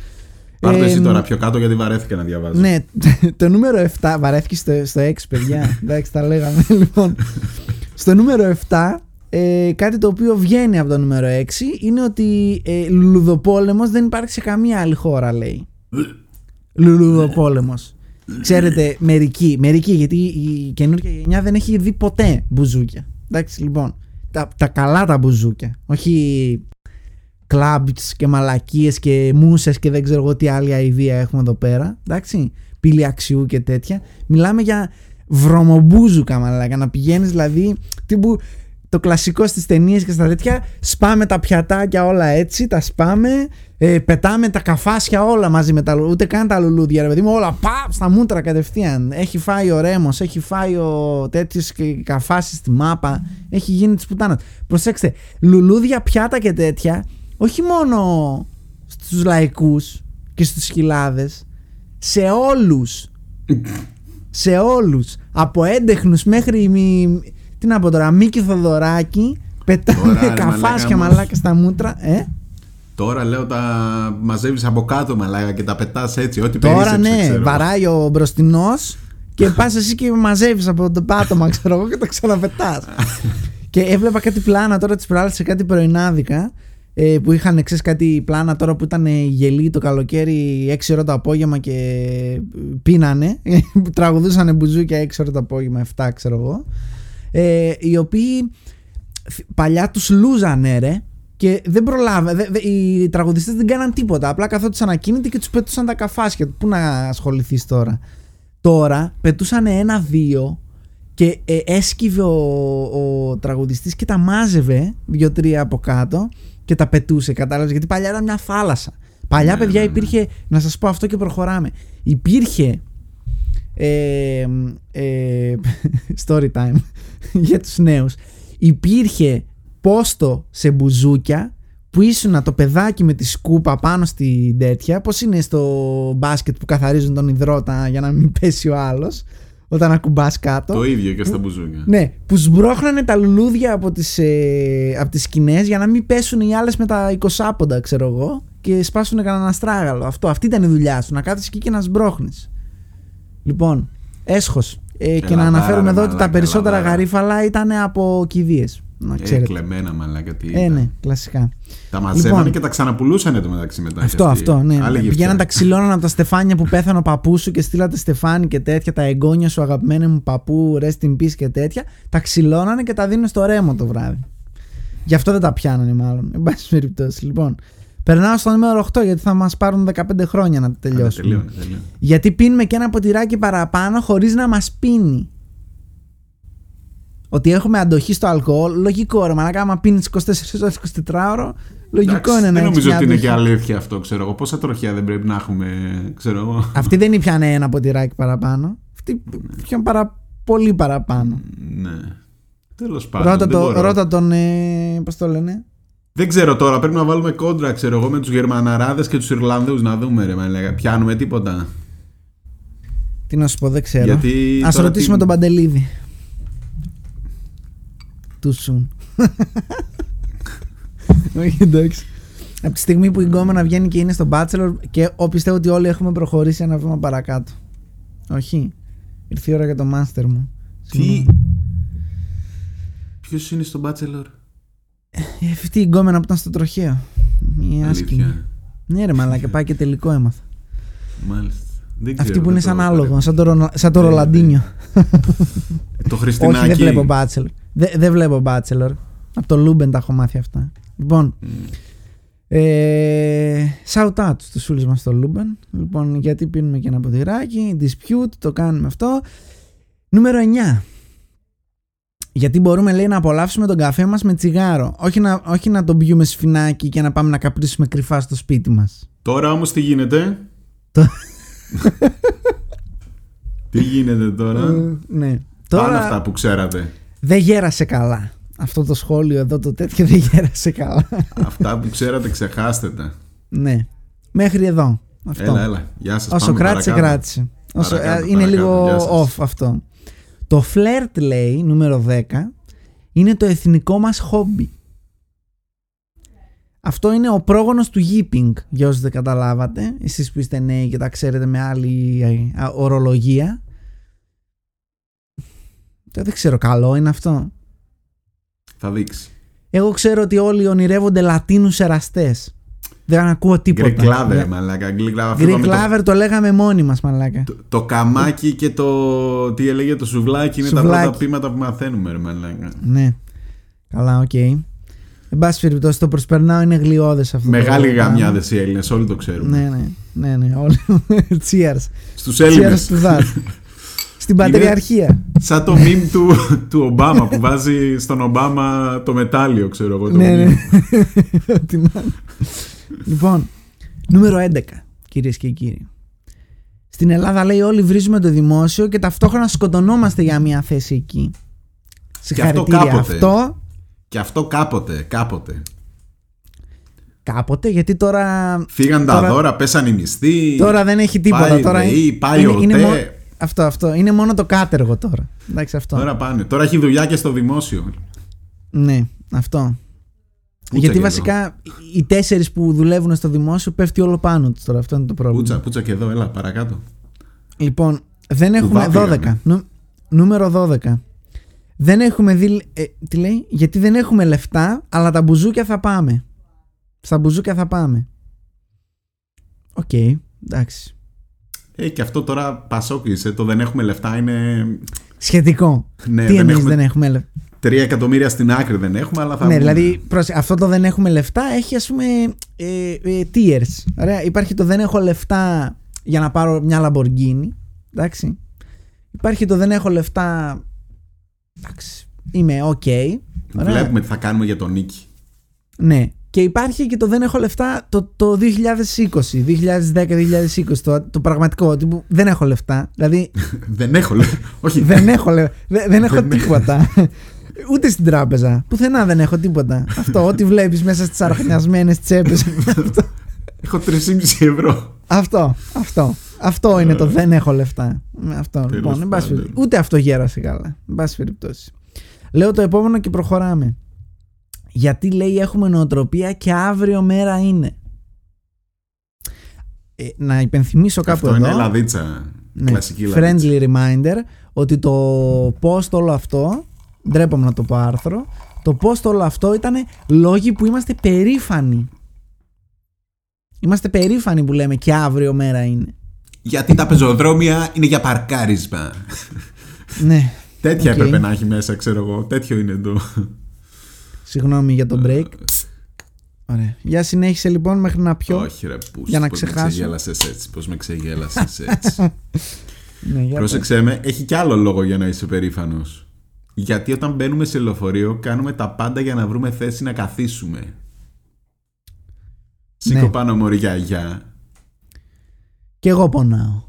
Πάρ' το Ε, εσύ τώρα πιο κάτω γιατί βαρέθηκα να διαβάζω. Ναι, το νούμερο 7 βαρέθηκες στο, στο 6, παιδιά. Εντάξει, τα λέγαμε. λοιπόν, στο νούμερο 7, ε, κάτι το οποίο βγαίνει από το νούμερο 6 είναι ότι ε, λουλουδοπόλεμος δεν υπάρχει σε καμία άλλη χώρα, λέει. Λουλουδοπόλεμος. Ξέρετε, μερικοί, μερικοί, γιατί η καινούργια γενιά δεν έχει δει ποτέ μπουζούκια. Εντάξει, λοιπόν. Τα, τα καλά τα μπουζούκια. Όχι κλαμπς και μαλακίες και μουσες και δεν ξέρω εγώ τι άλλη αηδία έχουμε εδώ πέρα. Εντάξει. Πύλη αξιού και τέτοια. Μιλάμε για βρωμομπούζουκα μαλάκα. Να πηγαίνεις δηλαδή τύπου το κλασικό στις ταινίες και στα τέτοια σπάμε τα πιατάκια όλα έτσι, τα σπάμε ε, πετάμε τα καφάσια όλα μαζί με τα λουλούδια, ούτε καν τα λουλούδια ρε παιδί μου, όλα παπ στα μούτρα κατευθείαν. Έχει φάει ο Ρέμος, έχει φάει ο τέτοιος και καφάσεις στη μάπα, έχει γίνει της πουτάνας. Προσέξτε, λουλούδια, πιάτα και τέτοια, όχι μόνο στους λαϊκούς και στους χιλάδες, σε όλους. σε όλους. Από έντεχνους μέχρι μη, τι να πω τώρα, Μίκη Θοδωράκη, πετάνε Τώρα, ρε, καφάσια μαλάκα, μαλάκα στα μούτρα. Ε; Τώρα λέω τα μαζεύεις από κάτω μαλάκα και τα πετάς έτσι. Ό,τι Τώρα περίσσεψε, ναι, ξέρω. βαράει ο μπροστινός και πας εσύ και μαζεύεις από το πάτωμα, ξέρω εγώ, και τα ξαναπετάς. και έβλεπα κάτι πλάνα τώρα τι προάλλε σε κάτι πρωινάδικα ε, που είχαν εξή κάτι πλάνα τώρα που ήταν γελοί το καλοκαίρι 6 ώρα το απόγευμα και πίνανε. Τραγουδούσαν μπουζούκια 6 ώρα το απόγευμα, 7 ξέρω εγώ. Ε, οι οποίοι παλιά τους λούζανε ρε και δεν προλάβα. Δε, δε, οι τραγουδιστές δεν κάναν τίποτα. Απλά καθόντουσαν ακίνητοι και τους πετούσαν τα καφάσια. Πού να ασχοληθείς τώρα; Τώρα πετούσαν ένα-δύο και ε, έσκυβε ο, ο τραγουδιστής και τα μάζευε δύο-τρία από κάτω και τα πετούσε. Κατάλαβες; Γιατί παλιά ήταν μια θάλασσα. Παλιά, Ναι, παιδιά, ναι, ναι. υπήρχε. Να σας πω αυτό και προχωράμε. Υπήρχε. Ε, ε, story time για τους νέους υπήρχε πόστο σε μπουζούκια που ήσουν το παιδάκι με τη σκούπα πάνω στη τέτοια πως είναι στο μπάσκετ που καθαρίζουν τον υδρότα για να μην πέσει ο άλλος όταν ακουμπάς κάτω Το ίδιο και στα μπουζούκια. ναι, που σμπρώχνανε τα λουλούδια από τις, ε, από τις σκηνές για να μην πέσουν οι άλλες με τα 20 πόντα, ξέρω εγώ, και σπάσουν κανένα στράγαλο. Αυτό, αυτή ήταν η δουλειά σου, να κάθεσαι εκεί και να σμπρώχνεις. Λοιπόν, Έσχος. Ε, και Έλα, να αναφέρουμε βάρα, εδώ ότι τα μαλάκα, περισσότερα έλα, βάρα. γαρίφαλα ήταν από κηδείες. Να Ε, ξέρετε. κλεμμένα μαλάκα τι Ε, ήταν. ναι, κλασικά. Τα μαζεύανε Λοιπόν. και τα ξαναπουλούσαν το μεταξύ μετά. Αυτό, και αυτοί. αυτό, ναι. Άλλη γευτιά. Πηγαίναν τα ξυλώναν από τα στεφάνια που πέθανε ο παππούς σου και στείλατε στεφάνι και τέτοια. Τα εγγόνια σου, αγαπημένοι μου παππού, rest in peace και τέτοια. Τα ξυλώνανε και τα δίνουν στο ρέμο το βράδυ. Γι' αυτό δεν τα πιάνανε, μάλλον. Εν πάση περιπτώσει. Λοιπόν, περνάω στο νούμερο 8 γιατί θα μας πάρουν 15 χρόνια να τα Άντε, τελειώσουμε. τελείωνε, τελείωνε. Γιατί πίνουμε και ένα ποτηράκι παραπάνω χωρίς να μας πίνει. Ότι έχουμε αντοχή στο αλκοόλ, λογικό ρε μαλάκα, άμα πίνεις 24 ώρες 24 ώρο, λογικό Εντάξει, είναι να Δεν έχεις νομίζω μια ότι είναι και αντοχή. αλήθεια αυτό, ξέρω εγώ. Πόσα τροχιά δεν πρέπει να έχουμε, ξέρω εγώ. Αυτή δεν ήπιανε ένα ποτηράκι παραπάνω. Αυτή πιαν παρα... πολύ παραπάνω. Ναι. Τέλος πάντων. Ρώτα, δεν το, μπορώ. ρώτα τον. Ε, Πώς το λένε. Δεν ξέρω τώρα, πρέπει να βάλουμε κόντρα, ξέρω εγώ, με τους Γερμαναράδες και τους Ιρλανδούς να δούμε, ρε μαλάκα. Πιάνουμε τίποτα. Τι να σου πω, δεν ξέρω. Γιατί Α τώρα ρωτήσουμε τι- τον Παντελίδη. Too soon. Όχι, εντάξει. Από τη στιγμή που η γκόμενα βγαίνει και είναι στο Bachelor και ο, πιστεύω ότι όλοι έχουμε προχωρήσει ένα βήμα παρακάτω. Όχι. Ήρθε η ώρα για το master μου. Τι; Συγγνώμη. Ποιος είναι στο Bachelor, Ε, Αυτή η γκόμενα που ήταν στο τροχαίο. Μια άσχημη. Αλήθεια. Ναι, ρε μαλάκα, πάει και τελικό έμαθα. Μάλιστα. Δεν Αυτή ξέρω, που είναι δεν σαν το άλογο, παρακολουθώ. σαν το, Ρονα- σαν το Ναι, Ροναλντίνιο. Το Όχι, Χριστινάκι. δεν βλέπω Bachelor. Δεν δεν βλέπω Bachelor. Από το Λούμπεν τα έχω μάθει αυτά. Λοιπόν, Μμ. ε, shout out στους φίλους μας στο Λούμπεν. Λοιπόν, γιατί πίνουμε και ένα ποτηράκι. Dispute, το κάνουμε αυτό. Νούμερο 9. Γιατί μπορούμε λέει να απολαύσουμε τον καφέ μας με τσιγάρο. Όχι να, όχι να τον πιούμε σφινάκι και να πάμε να καπνίσουμε κρυφά στο σπίτι μας. Τώρα όμως τι γίνεται; Το- τι γίνεται τώρα; Ε, ναι. Τώρα... Τώρα αυτά που ξέρατε. δεν γέρασε καλά. Αυτό το σχόλιο εδώ το τέτοιο δεν γέρασε καλά. αυτά που ξέρατε ξεχάστε τα. ναι. Μέχρι εδώ. Αυτό. Έλα, έλα. Γεια σας. Όσο πάμε κράτησε, παρακάτω. κράτησε. Όσο, Παρακάτω, ε, είναι παρακάτω. λίγο Γεια σας. off αυτό. Το φλερτ λέει, νούμερο 10, είναι το εθνικό μας χόμπι. Αυτό είναι ο πρόγονος του yipping, για όσους δεν καταλάβατε. Εσείς που είστε νέοι και τα ξέρετε με άλλη ε, α, ορολογία. Ε, Δεν ξέρω, καλό είναι αυτό. Θα δείξεις. Εγώ ξέρω ότι όλοι ονειρεύονται Λατίνους εραστές. Δεν ακούω τίποτα. Greek Lover, Δεν- μαλάκα. Greek Lover. Αυτό το Greek με το- Lover το λέγαμε μόνοι μας μαλάκα. Το, το καμάκι και το. Τι έλεγε το σουβλάκι είναι τα Σουβλάκι. πρώτα ψέματα που μαθαίνουμε, ρε μαλάκα. Ναι. Καλά, οκ. Εν πάση περιπτώσει, το προσπερνάω είναι γλοιώδες αυτό. το Μεγάλοι πράγμα. γαμιάδες οι Έλληνες, όλοι το ξέρουμε. Ναι, ναι. Ναι, ναι. Όλοι. Cheers. Στους Έλληνες. Cheers to that. Στην πατριαρχία. Σαν το meme του, του Ομπάμα που βάζει στον Ομπάμα το μετάλλιο, ξέρω εγώ. Το ναι, ναι. meme. Ό,τι να είναι. λοιπόν, νούμερο 11, κυρίες και κύριοι. Στην Ελλάδα λέει όλοι βρίζουμε το δημόσιο και ταυτόχρονα σκοτωνόμαστε για μια θέση εκεί. Συγχαρητήρια. κάποτε. αυτό Και αυτό κάποτε, κάποτε. κάποτε, γιατί τώρα Φύγαν τα Τώρα- δώρα, πέσαν οι μισθοί. Τώρα δεν έχει τίποτα. Πάει τώρα ΔΕΗ, πάει είναι, ΟΤΕ. είναι μόνο- αυτό, αυτό. Είναι μόνο το κάτεργο τώρα. Εντάξει, αυτό. Τώρα πάνε. Τώρα έχει δουλειά και στο δημόσιο. Ναι, αυτό. Πούτσα Γιατί και βασικά οι τέσσερις που δουλεύουν στο δημόσιο πέφτει όλο πάνω τους τώρα. Αυτό είναι το πρόβλημα. Πούτσα, πούτσα και εδώ, έλα παρακάτω. Λοιπόν, δεν έχουμε. Κουβά 12. πήγαμε. Νου- νούμερο 12. Δεν έχουμε δει. ε, τι λέει, Γιατί δεν έχουμε λεφτά, αλλά τα μπουζούκια θα πάμε. Στα μπουζούκια θα πάμε. Οκ, εντάξει. Ε, και αυτό τώρα πασόκρισε. Το δεν έχουμε λεφτά είναι. Σχετικό. Ναι, Τι δεν εννοείς έχουμε δεν έχουμε λεφτά. Τρία εκατομμύρια στην άκρη δεν έχουμε, αλλά θα Ναι, βγούμε. δηλαδή πρόσεχε, αυτό το δεν έχουμε λεφτά έχει ας πούμε ε, ε, tiers. Ωραία. Υπάρχει το δεν έχω λεφτά για να πάρω μια Lamborghini. Εντάξει. Υπάρχει το δεν έχω λεφτά. Εντάξει. Είμαι ok. Ωραία. Βλέπουμε τι θα κάνουμε για το νοίκι. Ναι. Και υπάρχει και το δεν έχω λεφτά το, το 2020, 2010-2020, το, το πραγματικό. Τύπου, δεν έχω λεφτά. Δηλαδή δεν έχω λεφτά. Όχι, δεν έχω, λε- δεν, δεν έχω Δεν- τίποτα. Ούτε στην τράπεζα. Πουθενά δεν έχω τίποτα. Αυτό, ό,τι βλέπεις μέσα στις αρχνιασμένε τσέπες. έχω 3,5 ευρώ. αυτό, αυτό. Αυτό είναι το δεν έχω λεφτά. Με Αυτό Τέλος λοιπόν. εν πάση πάντων. περιπτώσει. Ούτε αυτό γέρασε καλά. Εν πάση περιπτώσει. Λέω το επόμενο και προχωράμε. Γιατί λέει έχουμε νοοτροπία και αύριο μέρα είναι. Ε, να υπενθυμίσω κάπου Αυτό εδώ. είναι λαδίτσα. Ναι. Κλασική λαβίτσα. Friendly reminder ότι το post όλο αυτό, ντρέπομαι να το πω άρθρο, το post όλο αυτό ήταν λόγοι που είμαστε περήφανοι. Είμαστε περήφανοι που λέμε και αύριο μέρα είναι. Γιατί τα πεζοδρόμια είναι για παρκάρισμα. Ναι. Τέτοια Οκ. έπρεπε να έχει μέσα, ξέρω εγώ. Τέτοιο είναι το. Συγγνώμη για το break. Ωραία. Για συνέχισε λοιπόν μέχρι να πιω. Όχι, ρε, πούς, Για να πώς ξεχάσω. Με ξεγέλασες έτσι. Πώς με ξεγέλασες έτσι. Ναι, για πες. Πρόσεξε με, έχει κι άλλο λόγο για να είσαι περήφανος. Γιατί όταν μπαίνουμε σε λεωφορείο, κάνουμε τα πάντα για να βρούμε θέση να καθίσουμε. Σήκω Ναι. πάνω μωρή γιαγιά. Και εγώ πονάω.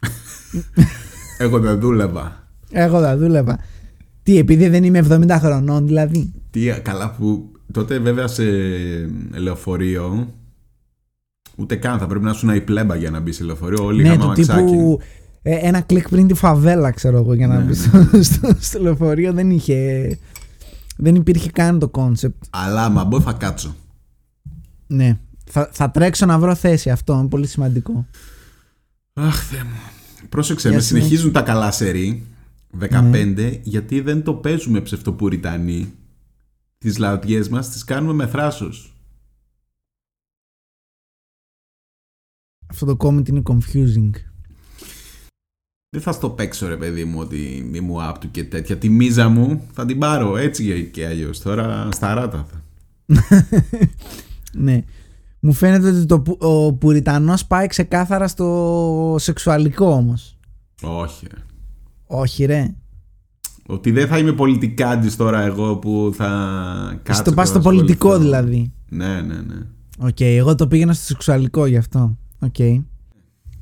Εγώ δεν δούλευα. Εγώ θα δούλευα. Τι, επειδή δεν είμαι 70 χρονών, δηλαδή. Τι καλά που τότε βέβαια σε λεωφορείο ούτε καν θα πρέπει να σου η πλέμπα για να μπει σε λεωφορείο. Όλοι ναι, είχαμε του αμαξάκι. τύπου ε, ένα κλικ πριν τη φαβέλα, ξέρω εγώ, για να Ναι, μπει ναι, στο, στο, στο λεωφορείο. Δεν είχε. Δεν υπήρχε καν το κόνσεπτ. Αλλά άμα μπω θα κάτσω. Ναι. Θα, θα τρέξω να βρω θέση. Αυτό είναι πολύ σημαντικό. Αχ, Θεέ μου. Πρόσεξε, Για με συνέχισε. συνεχίζουν τα καλά σερί. 15, γιατί δεν το παίζουμε ψευτοπουριτανοί. Τις λαοτιές μας τις κάνουμε με θράσος. Αυτό το comment είναι confusing. Δεν θα στο παίξω ρε παιδί μου ότι μη μου άπτου και τέτοια. Τη μίζα μου θα την πάρω έτσι και αλλιώς. Τώρα στα ράτα θα. Ναι. Μου φαίνεται ότι το, που- ο Πουριτανός πάει ξεκάθαρα στο σεξουαλικό όμως. Όχι. ρε. Όχι ρε. Ότι δεν θα είμαι πολιτικάντης τώρα εγώ που θα κάτσω. το και πας θα στο πολιτικό ασχοληθώ. δηλαδή. Ναι, ναι, ναι. Οκ, εγώ το πήγαινα στο σεξουαλικό γι' αυτό. Οκ.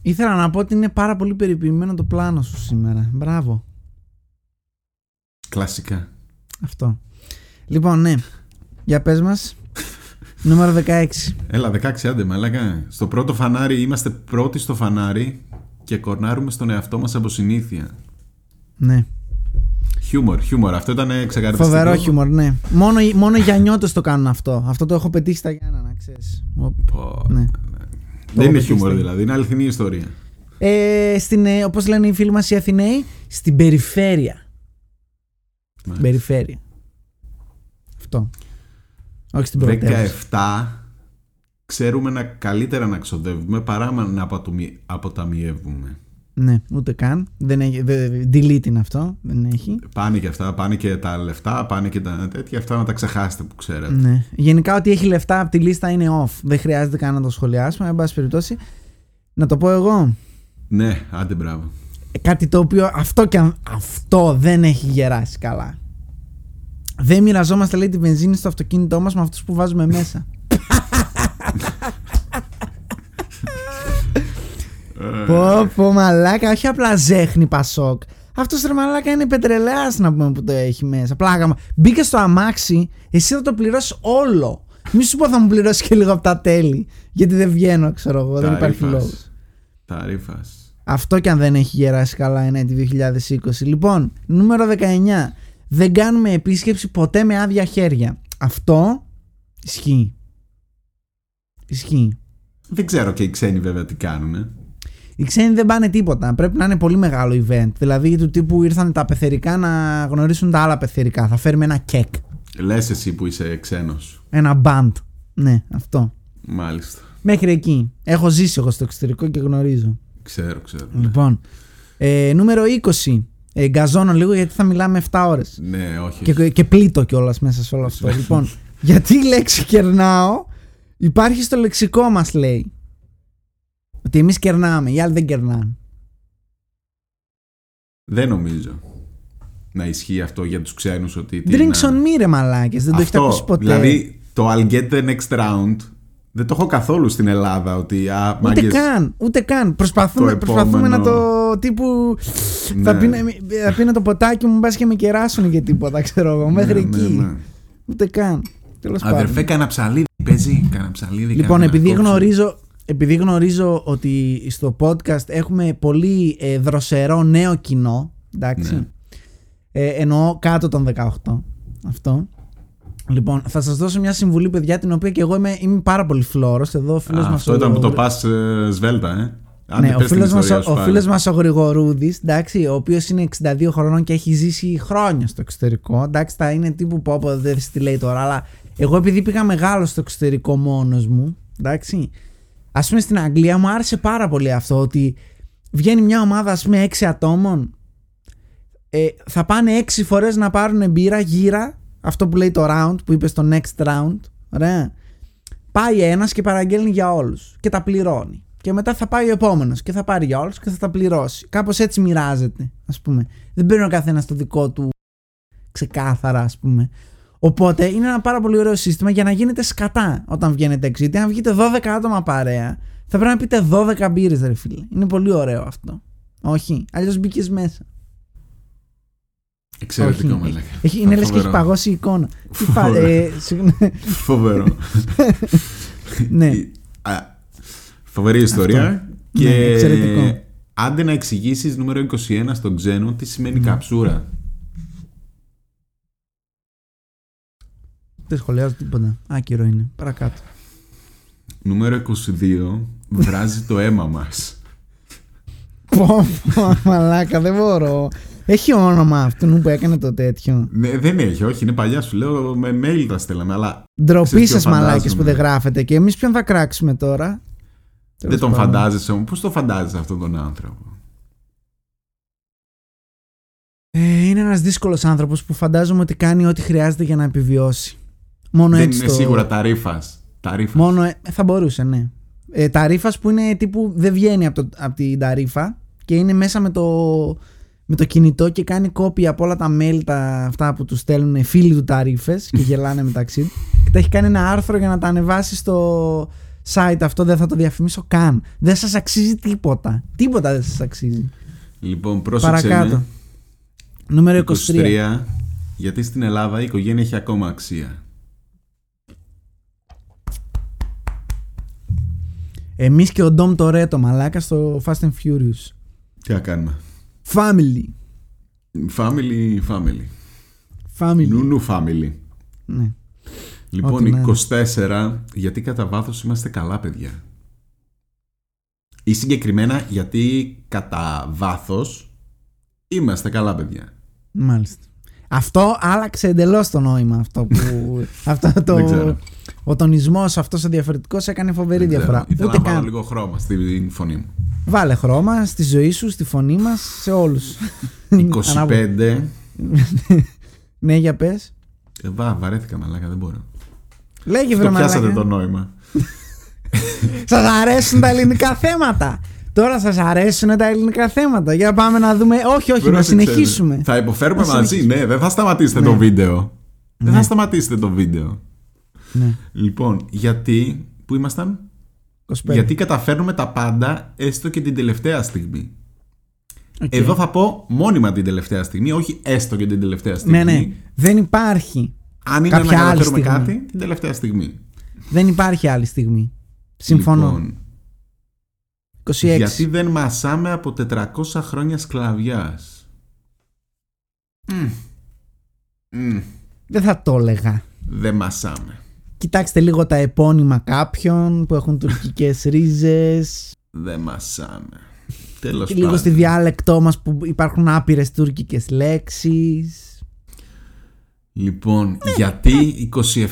Ήθελα να πω ότι είναι πάρα πολύ περιποιημένο το πλάνο σου σήμερα. Μπράβο. Κλασικά. Αυτό. Λοιπόν, ναι. Για πες μας. Νούμερο 16. Έλα, 16 άντε, μαλάκα. Στο πρώτο φανάρι είμαστε πρώτοι στο φανάρι και κορνάρουμε στον εαυτό μας από συνήθεια. Ναι. Χιούμορ, χιούμορ. Αυτό ήταν ξεκαθαριστικό. Φοβερό χιούμορ, ναι. Μόνο, μόνο οι γιανιώτες το κάνουν αυτό. Αυτό το έχω πετύχει στα Γιάννα, να ξέρεις. Ο- Πω, Ναι. Ναι. Το Δεν έχω είναι χιούμορ πετύχει. δηλαδή, είναι αληθινή ιστορία. Ε, στην, ε, όπως λένε οι φίλοι μας οι Αθηναίοι, στην περιφέρεια. Στην Μάλιστα. περιφέρεια. Αυτό. Όχι στην πρωτεύουσα. 17 ξέρουμε να καλύτερα να ξοδεύουμε παρά να αποτομι- αποταμιεύουμε. Ναι, ούτε καν. Δεν έχει, δε, delete είναι αυτό. Δεν έχει. Πάνε και αυτά, πάνε και τα λεφτά, πάνε και τα τέτοια. Αυτά να τα ξεχάσετε που ξέρετε. Ναι. Γενικά, ό,τι έχει λεφτά από τη λίστα είναι off. Δεν χρειάζεται καν να το σχολιάσουμε. Εν πάση περιπτώσει, να το πω εγώ. Ναι, άντε μπράβο. Ε, Κάτι το οποίο αυτό και αν αυτό δεν έχει γεράσει καλά. Δεν μοιραζόμαστε λέει τη βενζίνη στο αυτοκίνητό μας με αυτούς που βάζουμε μέσα. Πω πω μαλάκα, όχι απλά ζέχνη πασόκ. Αυτός ρε μαλάκα είναι πετρελαιάς να πούμε που το έχει μέσα. Πλάκα μου. Μπήκε στο αμάξι, εσύ θα το πληρώσεις όλο. Μη σου πω θα μου πληρώσει και λίγο από τα τέλη. Γιατί δεν βγαίνω, ξέρω εγώ. δεν υπάρχει Ταρίφας. λόγος. Ταρίφας. Αυτό και αν δεν έχει γεράσει καλά είναι τη 2020. Λοιπόν, νούμερο 19. Δεν κάνουμε επίσκεψη ποτέ με άδεια χέρια. Αυτό ισχύει. Ισχύει. Δεν ξέρω και οι ξένοι βέβαια τι κάνουνε. Οι ξένοι δεν πάνε τίποτα. Πρέπει να είναι πολύ μεγάλο event. Δηλαδή του τύπου ήρθαν τα πεθερικά να γνωρίσουν τα άλλα πεθερικά. Θα φέρουμε ένα κεκ. Λες εσύ που είσαι ξένος. Ένα band. Ναι, αυτό. Μάλιστα. Μέχρι εκεί. Έχω ζήσει εγώ στο εξωτερικό και γνωρίζω. Ξέρω, ξέρω. Λοιπόν. Ε, νούμερο 20. Ε, γκαζώνω λίγο γιατί θα μιλάμε 7 ώρες. Ναι, όχι. Και, και πλήττω κιόλας μέσα σε όλο αυτό. λοιπόν, γιατί η λέξη κερνάω; Υπάρχει στο λεξικό μας, λέει. Ότι εμείς κερνάμε, οι άλλοι δεν κερνάνε. Δεν νομίζω να ισχύει αυτό για τους ξένους ότι... τι Drinks να- on me, ρε μαλάκες. Δεν το έχετε Αυτό, ακούσει ποτέ. Δηλαδή το I'll get the next round δεν το έχω καθόλου στην Ελλάδα ότι α, ούτε μάγκες, καν, ούτε καν. Προσπαθούμε, Το προσπαθούμε να επόμενο- το τύπου. Ναι. Θα, πίνω, θα πίνω το ποτάκι μου, μπας και με κεράσουν και τίποτα, ξέρω εγώ. Μέχρι Ναι, εκεί. ναι, ναι. Ούτε καν. Τέλος πάντων. Αδερφέ, κανένα ψαλίδι παίζει. Κανένα ψαλίδι. Λοιπόν, κάνα επειδή κόψω. γνωρίζω, επειδή γνωρίζω ότι στο podcast έχουμε πολύ ε, δροσερό νέο κοινό, εντάξει, Ναι. ε, εννοώ κάτω των 18, αυτό. Λοιπόν, θα σας δώσω μια συμβουλή, παιδιά, την οποία και εγώ είμαι, είμαι πάρα πολύ φλόρος. Εδώ ο φίλος Α, μας αυτό ο- ήταν που το πας σβέλτα, ε. Άντε, ναι, ο πες την φίλος, μας, ιστορία ο, σου ο πάλι. φίλος μας ο Γρηγορούδης, εντάξει, ο οποίος είναι 62 χρονών και έχει ζήσει χρόνια στο εξωτερικό. Εντάξει, θα είναι τύπου πω, πω δεν τι λέει τώρα, αλλά εγώ επειδή πήγα μεγάλο στο εξωτερικό μόνος μου, εντάξει, ας πούμε στην Αγγλία μου άρεσε πάρα πολύ αυτό ότι βγαίνει μια ομάδα ας πούμε 6 ατόμων, ε, θα πάνε 6 φορές να πάρουν μπύρα γύρα, αυτό που λέει το round, που είπες στο next round, ωραία. Πάει ένας και παραγγέλνει για όλους και τα πληρώνει. Και μετά θα πάει ο επόμενος και θα πάρει για όλους και θα τα πληρώσει. Κάπως έτσι μοιράζεται, ας πούμε. Δεν παίρνει ο καθένας το δικό του ξεκάθαρα, ας πούμε. Οπότε είναι ένα πάρα πολύ ωραίο σύστημα για να γίνετε σκατά όταν βγαίνετε έξω. Γιατί αν βγείτε 12 άτομα παρέα, θα πρέπει να πείτε 12 μπύρες, ρε φίλε. Είναι πολύ ωραίο αυτό. Όχι, αλλιώς μπήκε μέσα. Εξαιρετικό, Όχι. μαλάκα. Έχει, είναι λες και έχει Φοβερό. παγώσει η εικόνα. Τι πα- Φοβερό. ε, συγγνώμη. Φοβερό. ναι. Α, Φοβερή ιστορία. Και Ναι, εξαιρετικό. άντε να εξηγήσεις νούμερο 21 στον ξένο τι σημαίνει Ναι. καψούρα. Δεν σχολιάζω τίποτα; Άκυρο είναι. Παρακάτω. Νούμερο 22 βράζει το αίμα μας. Πω, πω, μαλάκα, δεν μπορώ. Έχει όνομα αυτού που έκανε το τέτοιο; Ναι, δεν έχει, όχι, είναι παλιά σου λέω. Με mail τα στέλναμε, αλλά Ντροπή Ξέρεις ποιο σα, μαλάκε φαντάζομαι. που δεν γράφετε. Και εμείς ποιον θα κράξουμε τώρα; δεν Τέλος τον πάντων. φαντάζεσαι όμως. Πώς το φαντάζεσαι αυτόν τον άνθρωπο; Ε, είναι ένας δύσκολος άνθρωπος που φαντάζομαι ότι κάνει ό,τι χρειάζεται για να επιβιώσει. Μόνο δεν έτσι είναι το... σίγουρα ταρίφας. Ταρίφας. Μόνο ε, θα μπορούσε, ναι. Ε, ταρίφα που είναι τύπου δεν βγαίνει από, το, από την ταρίφα και είναι μέσα με το, με το κινητό και κάνει κόπια από όλα τα mail τα, αυτά που τους στέλνουν φίλοι του ταρίφε και γελάνε μεταξύ τους. Και τα έχει κάνει ένα άρθρο για να τα ανεβάσει στο site αυτό. Δεν θα το διαφημίσω καν. Δεν σας αξίζει τίποτα. Τίποτα δεν σας αξίζει. Λοιπόν, πρόσεξε Παρακάτω. με. Νούμερο 23. 23. Γιατί στην Ελλάδα η οικογένεια έχει ακόμα αξία. Εμείς και ο Ντόμ Τορέτο, μαλάκα, στο Fast and Furious. Τι να κάνουμε; Family. Family, family. Family. Νουνού family. Ναι. Λοιπόν, Ό,τι να είναι. 24, γιατί κατά βάθος είμαστε καλά παιδιά; Ή συγκεκριμένα γιατί κατά βάθος είμαστε καλά παιδιά; Μάλιστα. Αυτό άλλαξε εντελώς το νόημα αυτό που. αυτό Δεν το. ξέρω. Ο τονισμός αυτός ο διαφορετικός έκανε φοβερή Δεν ξέρω. διαφορά. Ήθελα Ούτε να βάλω καν. λίγο χρώμα στη φωνή μου. Βάλε χρώμα στη ζωή σου, στη φωνή μας, σε όλους. 25. ναι, για πες. Ε, βα, βαρέθηκα μαλάκα, δεν μπορώ. Λέγε βρε Το πιάσατε μαλάκα. το νόημα. Σας αρέσουν τα ελληνικά θέματα. Τώρα σας αρέσουν τα ελληνικά θέματα. Για πάμε να δούμε. Όχι, όχι, να Πρόσεξε, συνεχίσουμε. Θα υποφέρουμε Να μαζί, συνεχίσουμε. ναι, δεν θα σταματήσετε Ναι. το βίντεο. Δεν Ναι. θα σταματήσετε το βίντεο. Ναι, Λοιπόν, γιατί. Πού ήμασταν; 25. Γιατί καταφέρνουμε τα πάντα έστω και την τελευταία στιγμή. Οκ. Εδώ θα πω μόνιμα την τελευταία στιγμή, όχι έστω και την τελευταία στιγμή. Ναι, ναι. Δεν υπάρχει. Αν είναι να Κάποια άλλη καταφέρουμε στιγμή. κάτι, την τελευταία στιγμή. Δεν υπάρχει άλλη στιγμή. Συμφωνώ. Λοιπόν, 26. γιατί δεν μασάμε από 400 χρόνια σκλαβιάς. Μμ. Μμ. Δεν θα το έλεγα. Δεν μασάμε. Κοιτάξτε λίγο τα επώνυμα κάποιων που έχουν τουρκικές ρίζες Δεν μασάμε. Τέλος και λίγο πάντων. στη διάλεκτό μας που υπάρχουν άπειρες τουρκικές λέξεις. Λοιπόν, γιατί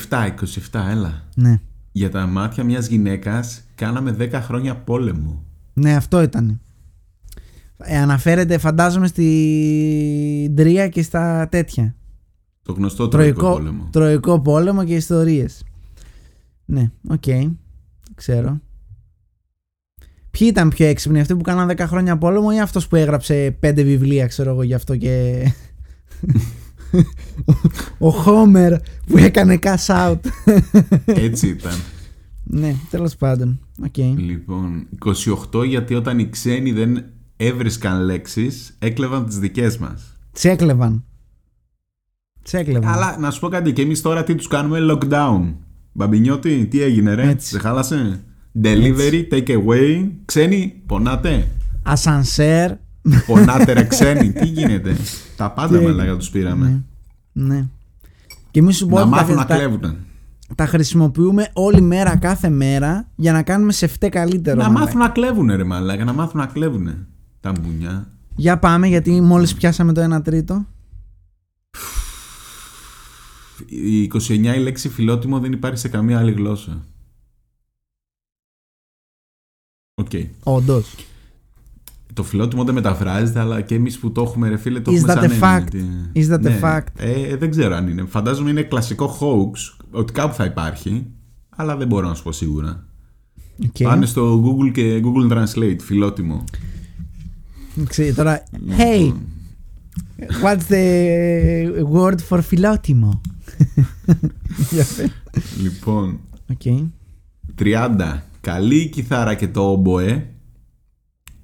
27, 27, έλα. Ναι, Για τα μάτια μιας γυναίκας κάναμε 10 χρόνια πόλεμο. ναι αυτό ήταν. Ε, αναφέρεται φαντάζομαι στην Τροία και στα τέτοια. Το γνωστό τροϊκό Τροϊκό, πόλεμο. τροϊκό πόλεμο και ιστορίες. Ναι, οκ. Ξέρω. Ποιοι ήταν πιο έξυπνοι, αυτοί που κάναν 10 χρόνια πόλεμο ή αυτός που έγραψε 5 βιβλία, ξέρω εγώ, γι' αυτό και... ο Homer που έκανε cash out. Έτσι ήταν. ναι, τέλος πάντων. Οκ. λοιπόν, 28 γιατί όταν οι ξένοι δεν έβρισκαν λέξεις, έκλεβαν τις δικές μας. Τις έκλεβαν. Τις έκλεβαν. Αλλά να σου πω κάτι, και εμείς τώρα τι τους κάνουμε lockdown. Μπαμπινιώτη, τι έγινε ρε, Έτσι. σε χάλασε; Delivery, take away, ξένοι, πονάτε; Ασανσέρ. Πονάτε ρε ξένοι, τι γίνεται; Τα πάντα Τι μαλάκα τους πήραμε. Ναι. ναι. Και μη σου πω Να ότι τα- μάθουν να τα- κλέβουν. τα χρησιμοποιούμε όλη μέρα, κάθε μέρα, για να κάνουμε σε φταί καλύτερο. Να μαλάκα. μάθουν να κλέβουνε ρε μαλάκα, να μάθουν να κλέβουνε τα μπουνιά. Για πάμε, γιατί μόλις πιάσαμε το 1 τρίτο. Η 29 η λέξη φιλότιμο δεν υπάρχει σε καμία άλλη γλώσσα. Οκ. Όντως. Το φιλότιμο δεν μεταφράζεται, αλλά και εμείς που το έχουμε, ρε φίλε, το Is έχουμε that σαν a έννοια, fact? τι- Is that a Ναι. fact? Ε, δεν ξέρω αν είναι. Φαντάζομαι είναι κλασικό hoax, ότι κάπου θα υπάρχει, αλλά δεν μπορώ να σου πω σίγουρα. Okay. Πάνε στο Google και Google Translate, φιλότιμο. Ξέρει, τώρα, hey, what's the word for φιλότιμο; Για πες. Λοιπόν, Οκ. 30. Καλή η κιθάρα και το όμποε,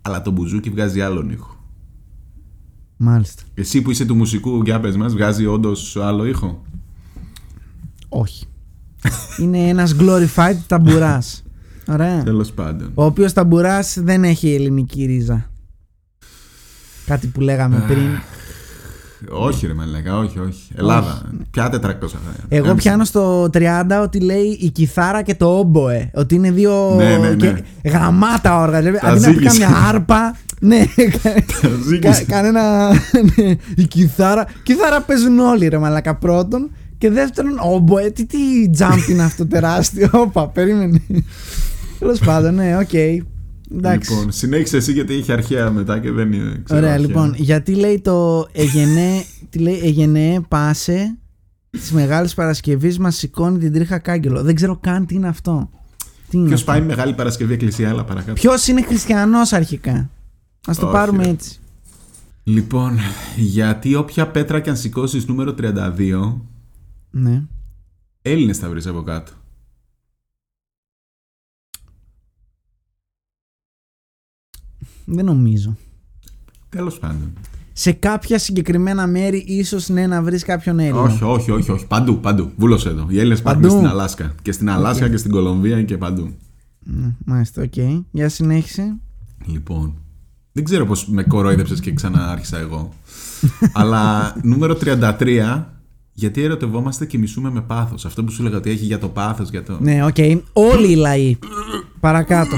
αλλά το μπουζούκι βγάζει άλλον ήχο. Μάλιστα. Εσύ που είσαι του μουσικού, για πες μας, βγάζει όντως άλλο ήχο; Όχι. Είναι ένας glorified ταμπουράς. Ωραία. Τέλος πάντων. Ο οποίος ταμπουράς δεν έχει ελληνική ρίζα. Κάτι που λέγαμε πριν. Όχι ρε μαλάκα, όχι, όχι. Ελλάδα. Ποια 400 θα Εγώ Κάμψε. πιάνω στο 30 ότι λέει η κιθάρα και το όμποε. Ότι είναι δύο Ναι, ναι, ναι. και γαμάτα όργα. Δηλαδή, Τα αντί να πει ζήγησε. καμιά άρπα. ναι, ζήγησε. κα- κανένα. ναι, η κιθάρα. Κιθάρα παίζουν όλοι ρε μαλακα πρώτον. Και δεύτερον, όμποε. Τι, τι jump είναι αυτό τεράστιο. Όπα, περίμενε. Τέλος πάντων, ναι, οκ. Εντάξει. Λοιπόν, συνέχισε εσύ γιατί είχε αρχαία μετά και δεν είναι. ξέρω, Ωραία, αρχαία. λοιπόν, γιατί λέει το εγενέ, τι λέει, εγενέ πάσε τη Μεγάλη Παρασκευής μας σηκώνει την τρίχα κάγκελο. Δεν ξέρω καν τι είναι αυτό. Τι είναι Ποιος αυτό; πάει Μεγάλη Παρασκευή Εκκλησία, αλλά παρακάτω. Ποιος είναι χριστιανός αρχικά; Α το Όχι, πάρουμε ρε. έτσι. Λοιπόν, γιατί όποια πέτρα και αν σηκώσεις νούμερο 32, Ναι. Έλληνες θα βρεις από κάτω. Δεν νομίζω. Τέλος πάντων. Σε κάποια συγκεκριμένα μέρη ίσως ναι να βρεις κάποιον Έλληνα. Όχι, όχι, όχι, όχι. Παντού, παντού. Βούλωσε εδώ. Οι Έλληνες υπάρχουν Παντού. στην Αλάσκα. Και στην Αλάσκα και στην Κολομβία και παντού. Ναι, μάλιστα, οκ. Για συνέχισε. Λοιπόν. Δεν ξέρω πώς με κορόιδεψε και ξανάρχισα εγώ. Αλλά νούμερο 33. Γιατί ερωτευόμαστε και μισούμε με πάθος. Αυτό που σου έλεγα ότι έχει για το πάθος, για το. Ναι, οκ. Όλοι οι λαοί. Παρακάτω.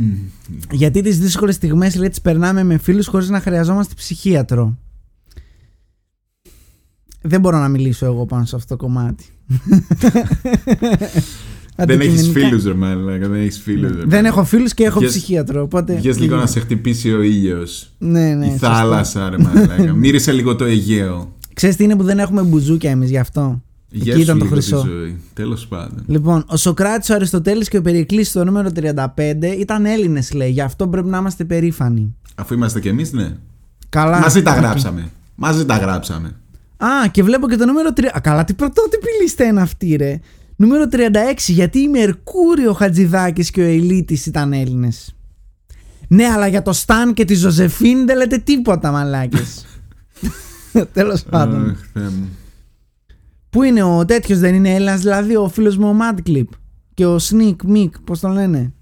Γιατί τις δύσκολες στιγμές λέει τις περνάμε με φίλους χωρίς να χρειαζόμαστε ψυχίατρο. Δεν μπορώ να μιλήσω εγώ πάνω σε αυτό το κομμάτι. δεν έχεις Αντικειμενικά- φίλους, ρε μαλάκα, Δεν έχεις φίλους. Δεν έχω φίλους και έχω Βγες- ψυχίατρο. Οπότε... Βγες λίγο να σε χτυπήσει ο ήλιος. Ναι, ναι. Η σωστό. θάλασσα, ρε μαλάκα. Μύρισε λίγο το Αιγαίο. Ξέρεις τι είναι που δεν έχουμε μπουζούκια εμείς γι' αυτό; Γεια Εκεί ήταν σου το λίγο τη χρυσό. ζωή. Τέλος πάντων. Λοιπόν, ο Σοκράτης, ο Αριστοτέλης και ο Περικλής στο νούμερο 35 ήταν Έλληνες λέει. Γι' αυτό πρέπει να είμαστε περήφανοι. Αφού είμαστε κι εμείς, ναι. Καλά. Μαζί τα οκ. γράψαμε. Μαζί τα γράψαμε. Α, και βλέπω και το νούμερο 3. Α, καλά, τι πρωτότυπη λίστα είναι αυτή, ρε. Νούμερο 36, γιατί η Μερκούρη, ο, ο Χατζηδάκης και ο Ελύτης ήταν Έλληνες. Ναι, αλλά για το Σταν και τη Ζωζεφίν δεν λέτε τίποτα, μαλάκες. Τέλος πάντων. Αχ, Θεέ μου. Πού είναι ο τέτοιος, δεν είναι Έλληνας, δηλαδή ο φίλος μου ο Madclip και ο Sneak Mick, πώς τον λένε;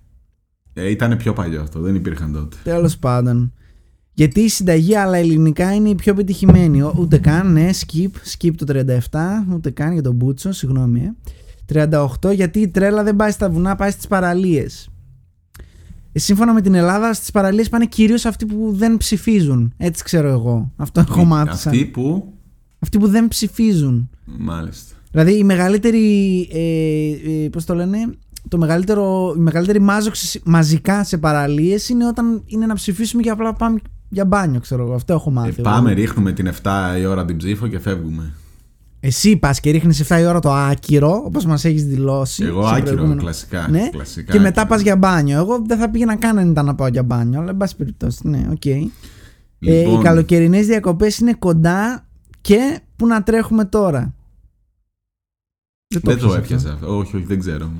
Ε, ήταν πιο παλιό αυτό, δεν υπήρχαν τότε. Τέλος πάντων. Γιατί η συνταγή αλλά ελληνικά είναι η πιο πετυχημένη. Ο- Ούτε καν, ναι, skip, skip το 37, ούτε καν για τον Μπούτσο, συγγνώμη. Ε. 38, γιατί η τρέλα δεν πάει στα βουνά, πάει στις παραλίες. Ε, σύμφωνα με την Ελλάδα, στις παραλίες πάνε κυρίως αυτοί που δεν ψηφίζουν. Έτσι ξέρω εγώ. Αυτό έχω μάθει. σαν- Αυτοί που. Αυτοί που δεν ψηφίζουν. Μάλιστα. Δηλαδή η μεγαλύτερη, ε, ε, πώς το λένε, το μεγαλύτερο, η μεγαλύτερη μάζοξη μαζικά σε παραλίες είναι όταν είναι να ψηφίσουμε και απλά πάμε για μπάνιο, ξέρω εγώ. Αυτό έχω Ε, μάθει. πάμε, εγώ. ρίχνουμε την 7 η ώρα την ψήφο και φεύγουμε. Εσύ πας και ρίχνεις 7 η ώρα το άκυρο, όπως μας έχεις δηλώσει. Εγώ στο άκυρο, προηγούμενο. κλασικά. Ναι, κλασικά και μετά άκυρο. πας για μπάνιο. Εγώ δεν θα πήγαινα καν αν ήταν να πάω για μπάνιο, αλλά εν πάση περιπτώσει, ναι, οκ. Ε, οι Λοιπόν, καλοκαιρινές διακοπές είναι κοντά και που να τρέχουμε τώρα; δεν το έπιασα αυτό. έπιασα αυτό. Όχι, όχι, δεν ξέρω.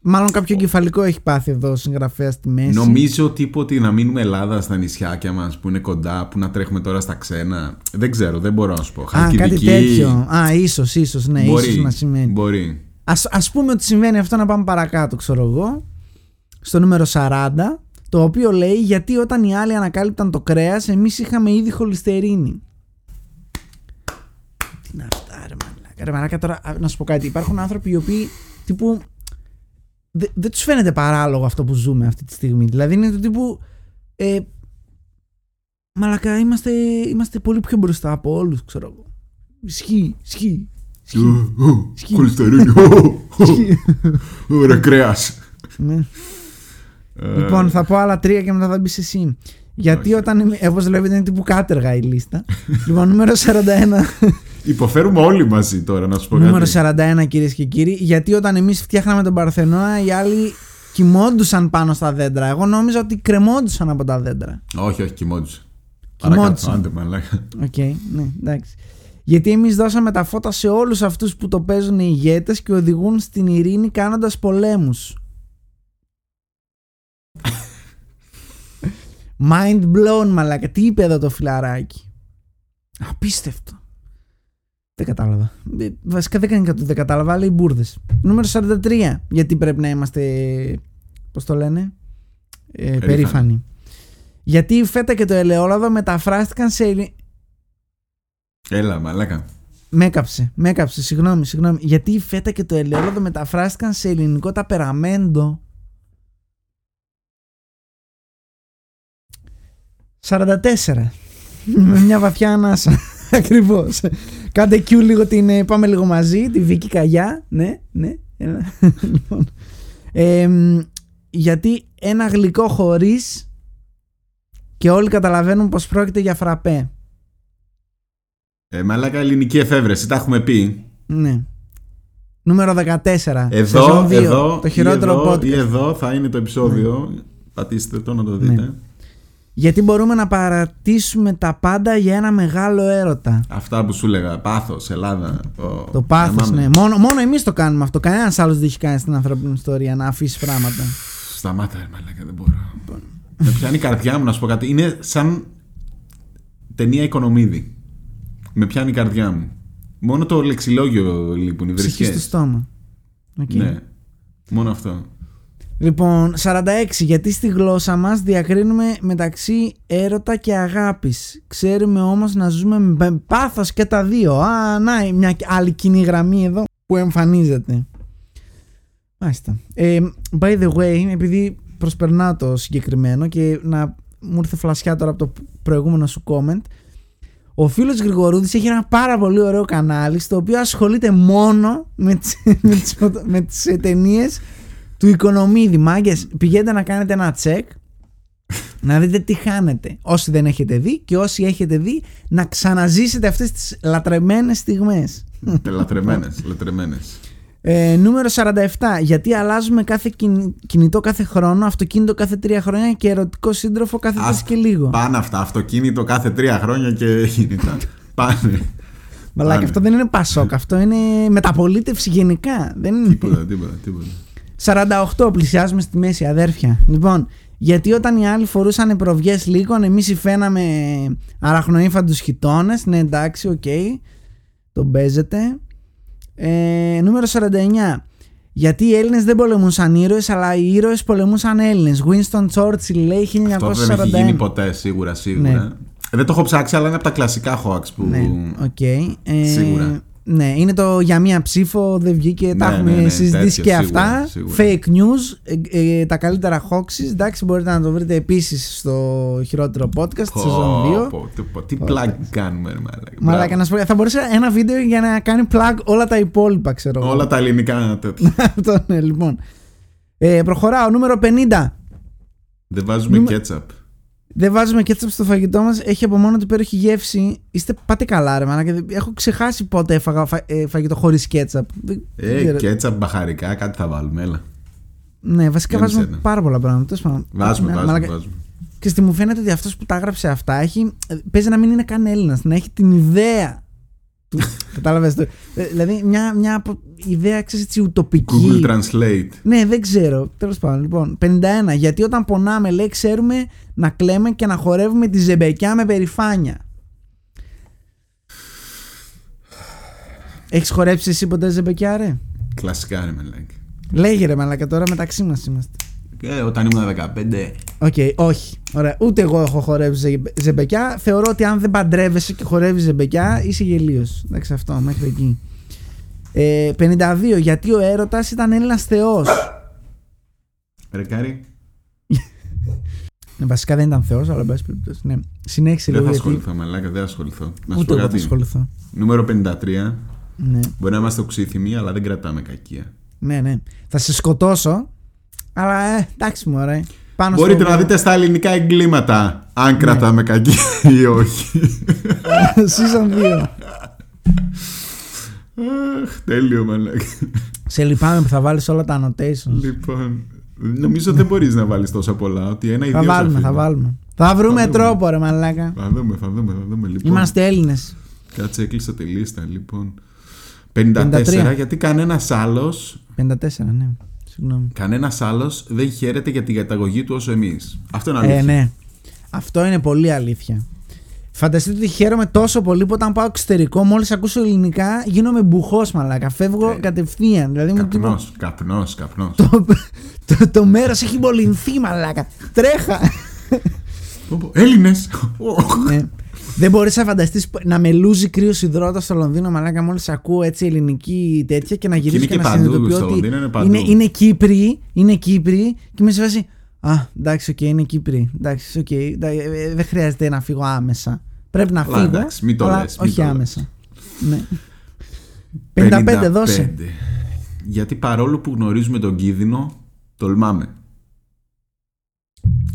Μάλλον κάποιο κεφαλικό έχει πάθει εδώ ο συγγραφέα στη μέση. Νομίζω ότι είπε ότι να μείνουμε Ελλάδα στα νησιάκια μας που είναι κοντά, που να τρέχουμε τώρα στα ξένα. Δεν ξέρω, δεν μπορώ να σου πω. Α, κάτι Χαλκιδική, τέτοιο. Α, ίσως, ίσως, ναι, Μπορεί, ίσως να σημαίνει. Μπορεί. Ας, ας πούμε ότι συμβαίνει αυτό να πάμε παρακάτω, ξέρω εγώ. Στο νούμερο 40, το οποίο λέει γιατί όταν οι άλλοι ανακάλυπταν το κρέας, εμείς είχαμε ήδη χολυστερίνη. Τι να αυτά, ρε μαλάκα. Ρε μαλάκα τώρα, α, να σου πω κάτι. Υπάρχουν άνθρωποι οι οποίοι τύπου. δε- δεν τους φαίνεται παράλογο αυτό που ζούμε αυτή τη στιγμή. Δηλαδή είναι το τύπου. Ε, μαλάκα, είμαστε, είμαστε πολύ πιο μπροστά από όλους, ξέρω εγώ. Ισχύει, ισχύει. Ισχύει. Ισχύει. Κολυστερίνη. ισχύει. Ωραία, κρέας. Ναι. Ε, Λοιπόν, θα πω άλλα τρία και μετά θα μπεις εσύ. Γιατί Όχι. όταν. είμαι- Όπως βλέπετε, είναι τύπου κάτεργα η λίστα. λοιπόν, νούμερο 41. Υποφέρουμε όλοι μαζί τώρα, να σου πω Νούμερο κάτι. 41 κυρίες και κύριοι, γιατί όταν εμείς φτιάχναμε τον Παρθενώνα, οι άλλοι κοιμόντουσαν πάνω στα δέντρα. Εγώ νόμιζα ότι κρεμόντουσαν από τα δέντρα. Όχι, όχι, κοιμόντουσε. Κοιμόντουσαν. Άντε, μαλάκα. Οκ, ναι, εντάξει. Γιατί εμείς δώσαμε τα φώτα σε όλους αυτούς που το παίζουν οι ηγέτες και οδηγούν στην ειρήνη κάνοντας πολέμους. Mind blown, μαλάκα. Τι είπε εδώ το φιλαράκι; Απίστευτο. Δεν κατάλαβα. Ε, Βασικά δεν κάνει κάτι, δεν κατάλαβα, αλλά οι μπούρδες. Νούμερο 43. Γιατί πρέπει να είμαστε. Πώς το λένε, ε, περήφανοι. Γιατί η φέτα και το ελαιόλαδο μεταφράστηκαν σε, ελλη- Έλα, μαλάκα. με έκαψε, με έκαψε, συγγνώμη, συγγνώμη. Γιατί η φέτα και το ελαιόλαδο μεταφράστηκαν σε ελληνικό ταπεραμέντο. 44. με μια βαθιά ανάσα. Ακριβώς. Κάντε Q λίγο την. ε, Πάμε λίγο μαζί. Τη Βίκη Καγιά. Ναι, ναι. Έλα. λοιπόν. Εμ, γιατί ένα γλυκό χωρίς και όλοι καταλαβαίνουν πως πρόκειται για φραπέ. Ε, μαλάκα, ελληνική εφεύρεση, τα έχουμε πει. Ναι. Νούμερο 14. Εδώ, σεζόν 2, εδώ, το ή χειρότερο εδώ, podcast. Ναι. ή εδώ θα είναι το επεισόδιο. Πατήστε το να το δείτε. Γιατί μπορούμε να παρατήσουμε τα πάντα για ένα μεγάλο έρωτα. Αυτά που σου έλεγα, πάθος, Ελλάδα. Το, Το πάθος, θυμάμαι. ναι. Μόνο, μόνο εμείς το κάνουμε αυτό. Κανένας άλλος δεν έχει κάνει στην ανθρώπινη ιστορία να αφήσει πράγματα. Σταμάτα, ρε μαλάκα, δεν μπορώ. Με πιάνει η καρδιά μου να σου πω κάτι. Είναι σαν ταινία Οικονομίδη. Με πιάνει η καρδιά μου. Μόνο το λεξιλόγιο λείπουν, οι Ψυχή στο βρισιές. στόμα. Οκ. Ναι. Μόνο αυτό. Λοιπόν, 46. Γιατί στη γλώσσα μας διακρίνουμε μεταξύ έρωτα και αγάπης. Ξέρουμε όμως να ζούμε με πάθος και τα δύο. Α, να, μια άλλη κοινή γραμμή εδώ που εμφανίζεται. Μάλιστα. Ε, by the way, επειδή προσπερνάω το συγκεκριμένο και να μου ήρθε φλασιά τώρα από το προηγούμενο σου comment, ο φίλος Γρηγορούδης έχει ένα πάρα πολύ ωραίο κανάλι στο οποίο ασχολείται μόνο με τις, με τις, φωτο- με τις ε, ταινίες του Οικονομίδη. Μάγκες, πηγαίνετε να κάνετε ένα τσεκ να δείτε τι χάνετε. Όσοι δεν έχετε δει και όσοι έχετε δει να ξαναζήσετε αυτές τις λατρεμένες στιγμές. λατρεμένες, λατρεμένες. Ε, νούμερο 47. Γιατί αλλάζουμε κάθε κιν- κινητό κάθε χρόνο, αυτοκίνητο κάθε τρία χρόνια και ερωτικό σύντροφο κάθε Ας- τέσσερις και λίγο. Πάνε αυτά. Αυτοκίνητο κάθε τρία χρόνια και κινητά. Πάνε. Μαλάκα, πάνε. αυτό δεν είναι πασόκ, αυτό είναι μεταπολίτευση γενικά. Δεν είναι. τίποτα, τίποτα, τίποτα. 48 πλησιάζουμε στη μέση, αδέρφια. Λοιπόν, γιατί όταν οι άλλοι φορούσαν προβιές λίγων, εμείς υφαίναμε αραχνοΰφαντους χιτώνες. Ναι, εντάξει, οκ. Τον παίζετε. Ε, νούμερο 49. Γιατί οι Έλληνες δεν πολεμούσαν ήρωες, αλλά οι ήρωες πολεμούσαν Έλληνες. Winston Churchill λέει 1941. Αυτό δεν έχει γίνει ποτέ, σίγουρα, σίγουρα. Ναι. Ε, Δεν το έχω ψάξει, αλλά είναι από τα κλασικά hoax που. Ναι, οκ. Ε, Σίγουρα. Ναι, είναι το για μία ψήφο δεν βγήκε. τα Ναι, έχουμε ναι, ναι, συζητήσει τέτοιο, και σίγουρα, αυτά. σίγουρα. Fake news. ε, ε, τα καλύτερα hoaxes. Εντάξει, μπορείτε να το βρείτε επίσης στο χειρότερο podcast, Πω, σεζόν 2. πω, τι- πω, Τι plug κάνουμε, ρε μαλάκα. Μαλάκα, Μπράβο. να σου πω, θα μπορούσε ένα βίντεο για να κάνει plug όλα τα υπόλοιπα, ξέρω εγώ. Όλα τα ελληνικά τέτοια. Αυτό ναι, λοιπόν. Ε, προχωράω, νούμερο 50. Δεν βάζουμε Νούμε- κέτσαπ. Δεν βάζουμε κέτσαπ στο φαγητό μας. Έχει από μόνο του υπέροχη γεύση. Είστε πάτε καλά, ρε μαλάκα. Έχω ξεχάσει πότε έφαγα φα- ε, φαγητό χωρίς κέτσαπ. Δεν Ε, ξέρω. κέτσαπ, μπαχαρικά, κάτι θα βάλουμε, έλα. Ναι, βασικά Δεν βάζουμε ξέρω. πάρα πολλά πράγματα. Τέλος πάντων. Βάζουμε, Ναι, βάζουμε, μαλάκα. βάζουμε. Και στη μου φαίνεται ότι αυτός που τα έγραψε αυτά έχει, ε, παίζει να μην είναι καν Έλληνας, να έχει την ιδέα. Του. Κατάλαβες το. Ε, Δηλαδή μια, μια απο- ιδέα, ξέρεις έτσι, ουτοπική. Google Translate. Ναι, δεν ξέρω. Τέλος πάντων, λοιπόν. 51. Γιατί όταν πονάμε, λέει, ξέρουμε να κλαίμε και να χορεύουμε τη ζεμπεκιά με περηφάνεια. Έχεις χορέψει εσύ ποτέ ζεμπεκιά, ρε; Κλασικά, ρε μαλάκα. Λέγε ρε μαλάκα τώρα μεταξύ μας είμαστε. Ε, όταν ήμουν 15. Οκ, όχι. Ωραία. Ούτε εγώ έχω χορεύει ζε- ζεμπεκιά. Θεωρώ ότι αν δεν παντρεύεσαι και χορεύεις ζεμπεκιά, είσαι γελοίος. Εντάξει, αυτό μέχρι εκεί. Ε, 52. Γιατί ο έρωτας ήταν Έλληνας Θεός; Ρε Κάρη, Ναι, βασικά δεν ήταν Θεός, αλλά εν πάση περιπτώσει. Ναι. Συνέχισε δεν λίγο θα γιατί. ασχοληθώ, μαλάκα, δεν θα ασχοληθώ. Να σου Ούτε πω εγώ θα κάτι. ασχοληθώ. Νούμερο 53. Ναι. Μπορεί να είμαστε οξύθυμοι, αλλά δεν κρατάμε κακία. ναι, ναι. Θα σε σκοτώσω. Αλλά ε, εντάξει, μου ωραία. Πάνω Μπορείτε στο... να δείτε στα ελληνικά εγκλήματα αν κρατάμε κακία ή όχι. Season 2. Αχ, τέλειο, μαλάκα. σε λυπάμαι που θα βάλεις όλα τα annotations. Λοιπόν, νομίζω δεν μπορείς να βάλεις τόσα πολλά. Ότι ένα ή θα δύο βάλουμε, αφήνω. θα βάλουμε. Θα βρούμε δούμε. τρόπο, ρε μαλάκα. Θα δούμε, θα δούμε, θα δούμε. Λοιπόν, Είμαστε Έλληνες. Κάτσε, έκλεισα τη λίστα. Λοιπόν, 54, 53. γιατί κανένας άλλο 54, ναι. Συγγνώμη. κανένας άλλος δεν χαίρεται για την καταγωγή του όσο εμείς. Αυτό είναι αλήθεια. Ε, ναι. Αυτό είναι πολύ αλήθεια. Φανταστείτε ότι χαίρομαι τόσο πολύ που όταν πάω εξωτερικό, μόλις ακούσω ελληνικά, γίνομαι μπουχός μαλάκα. Φεύγω Ε, κατευθείαν. Δηλαδή μου τύπο. Καπνός, καπνός, καπνός. Το, το, το μέρος έχει μολυνθεί μαλάκα. Τρέχα. Πω, πω, Έλληνες! ναι. Δεν μπορείς να φανταστείς να με λούζει κρύο ιδρώτας στο Λονδίνο, μαλάκα, μόλις ακούω έτσι ελληνική τέτοια και να γυρίσω είναι και, και να παντού, συνειδητοποιώ στο ότι Λονδίνο είναι παντού. είναι, είναι Κύπριοι, είναι Κύπριοι και είμαι σε φάση. Α, εντάξει, οκ, είναι Κύπριοι. Εντάξει, οκ, εντά- ε, ε, δεν χρειάζεται να φύγω άμεσα. Πρέπει να Αλλά φύγω. εντάξει, μην το αλλά λες, μην όχι το λες. άμεσα. Ναι. 55, δώσε. Γιατί παρόλο που γνωρίζουμε τον κίνδυνο, τολμάμε.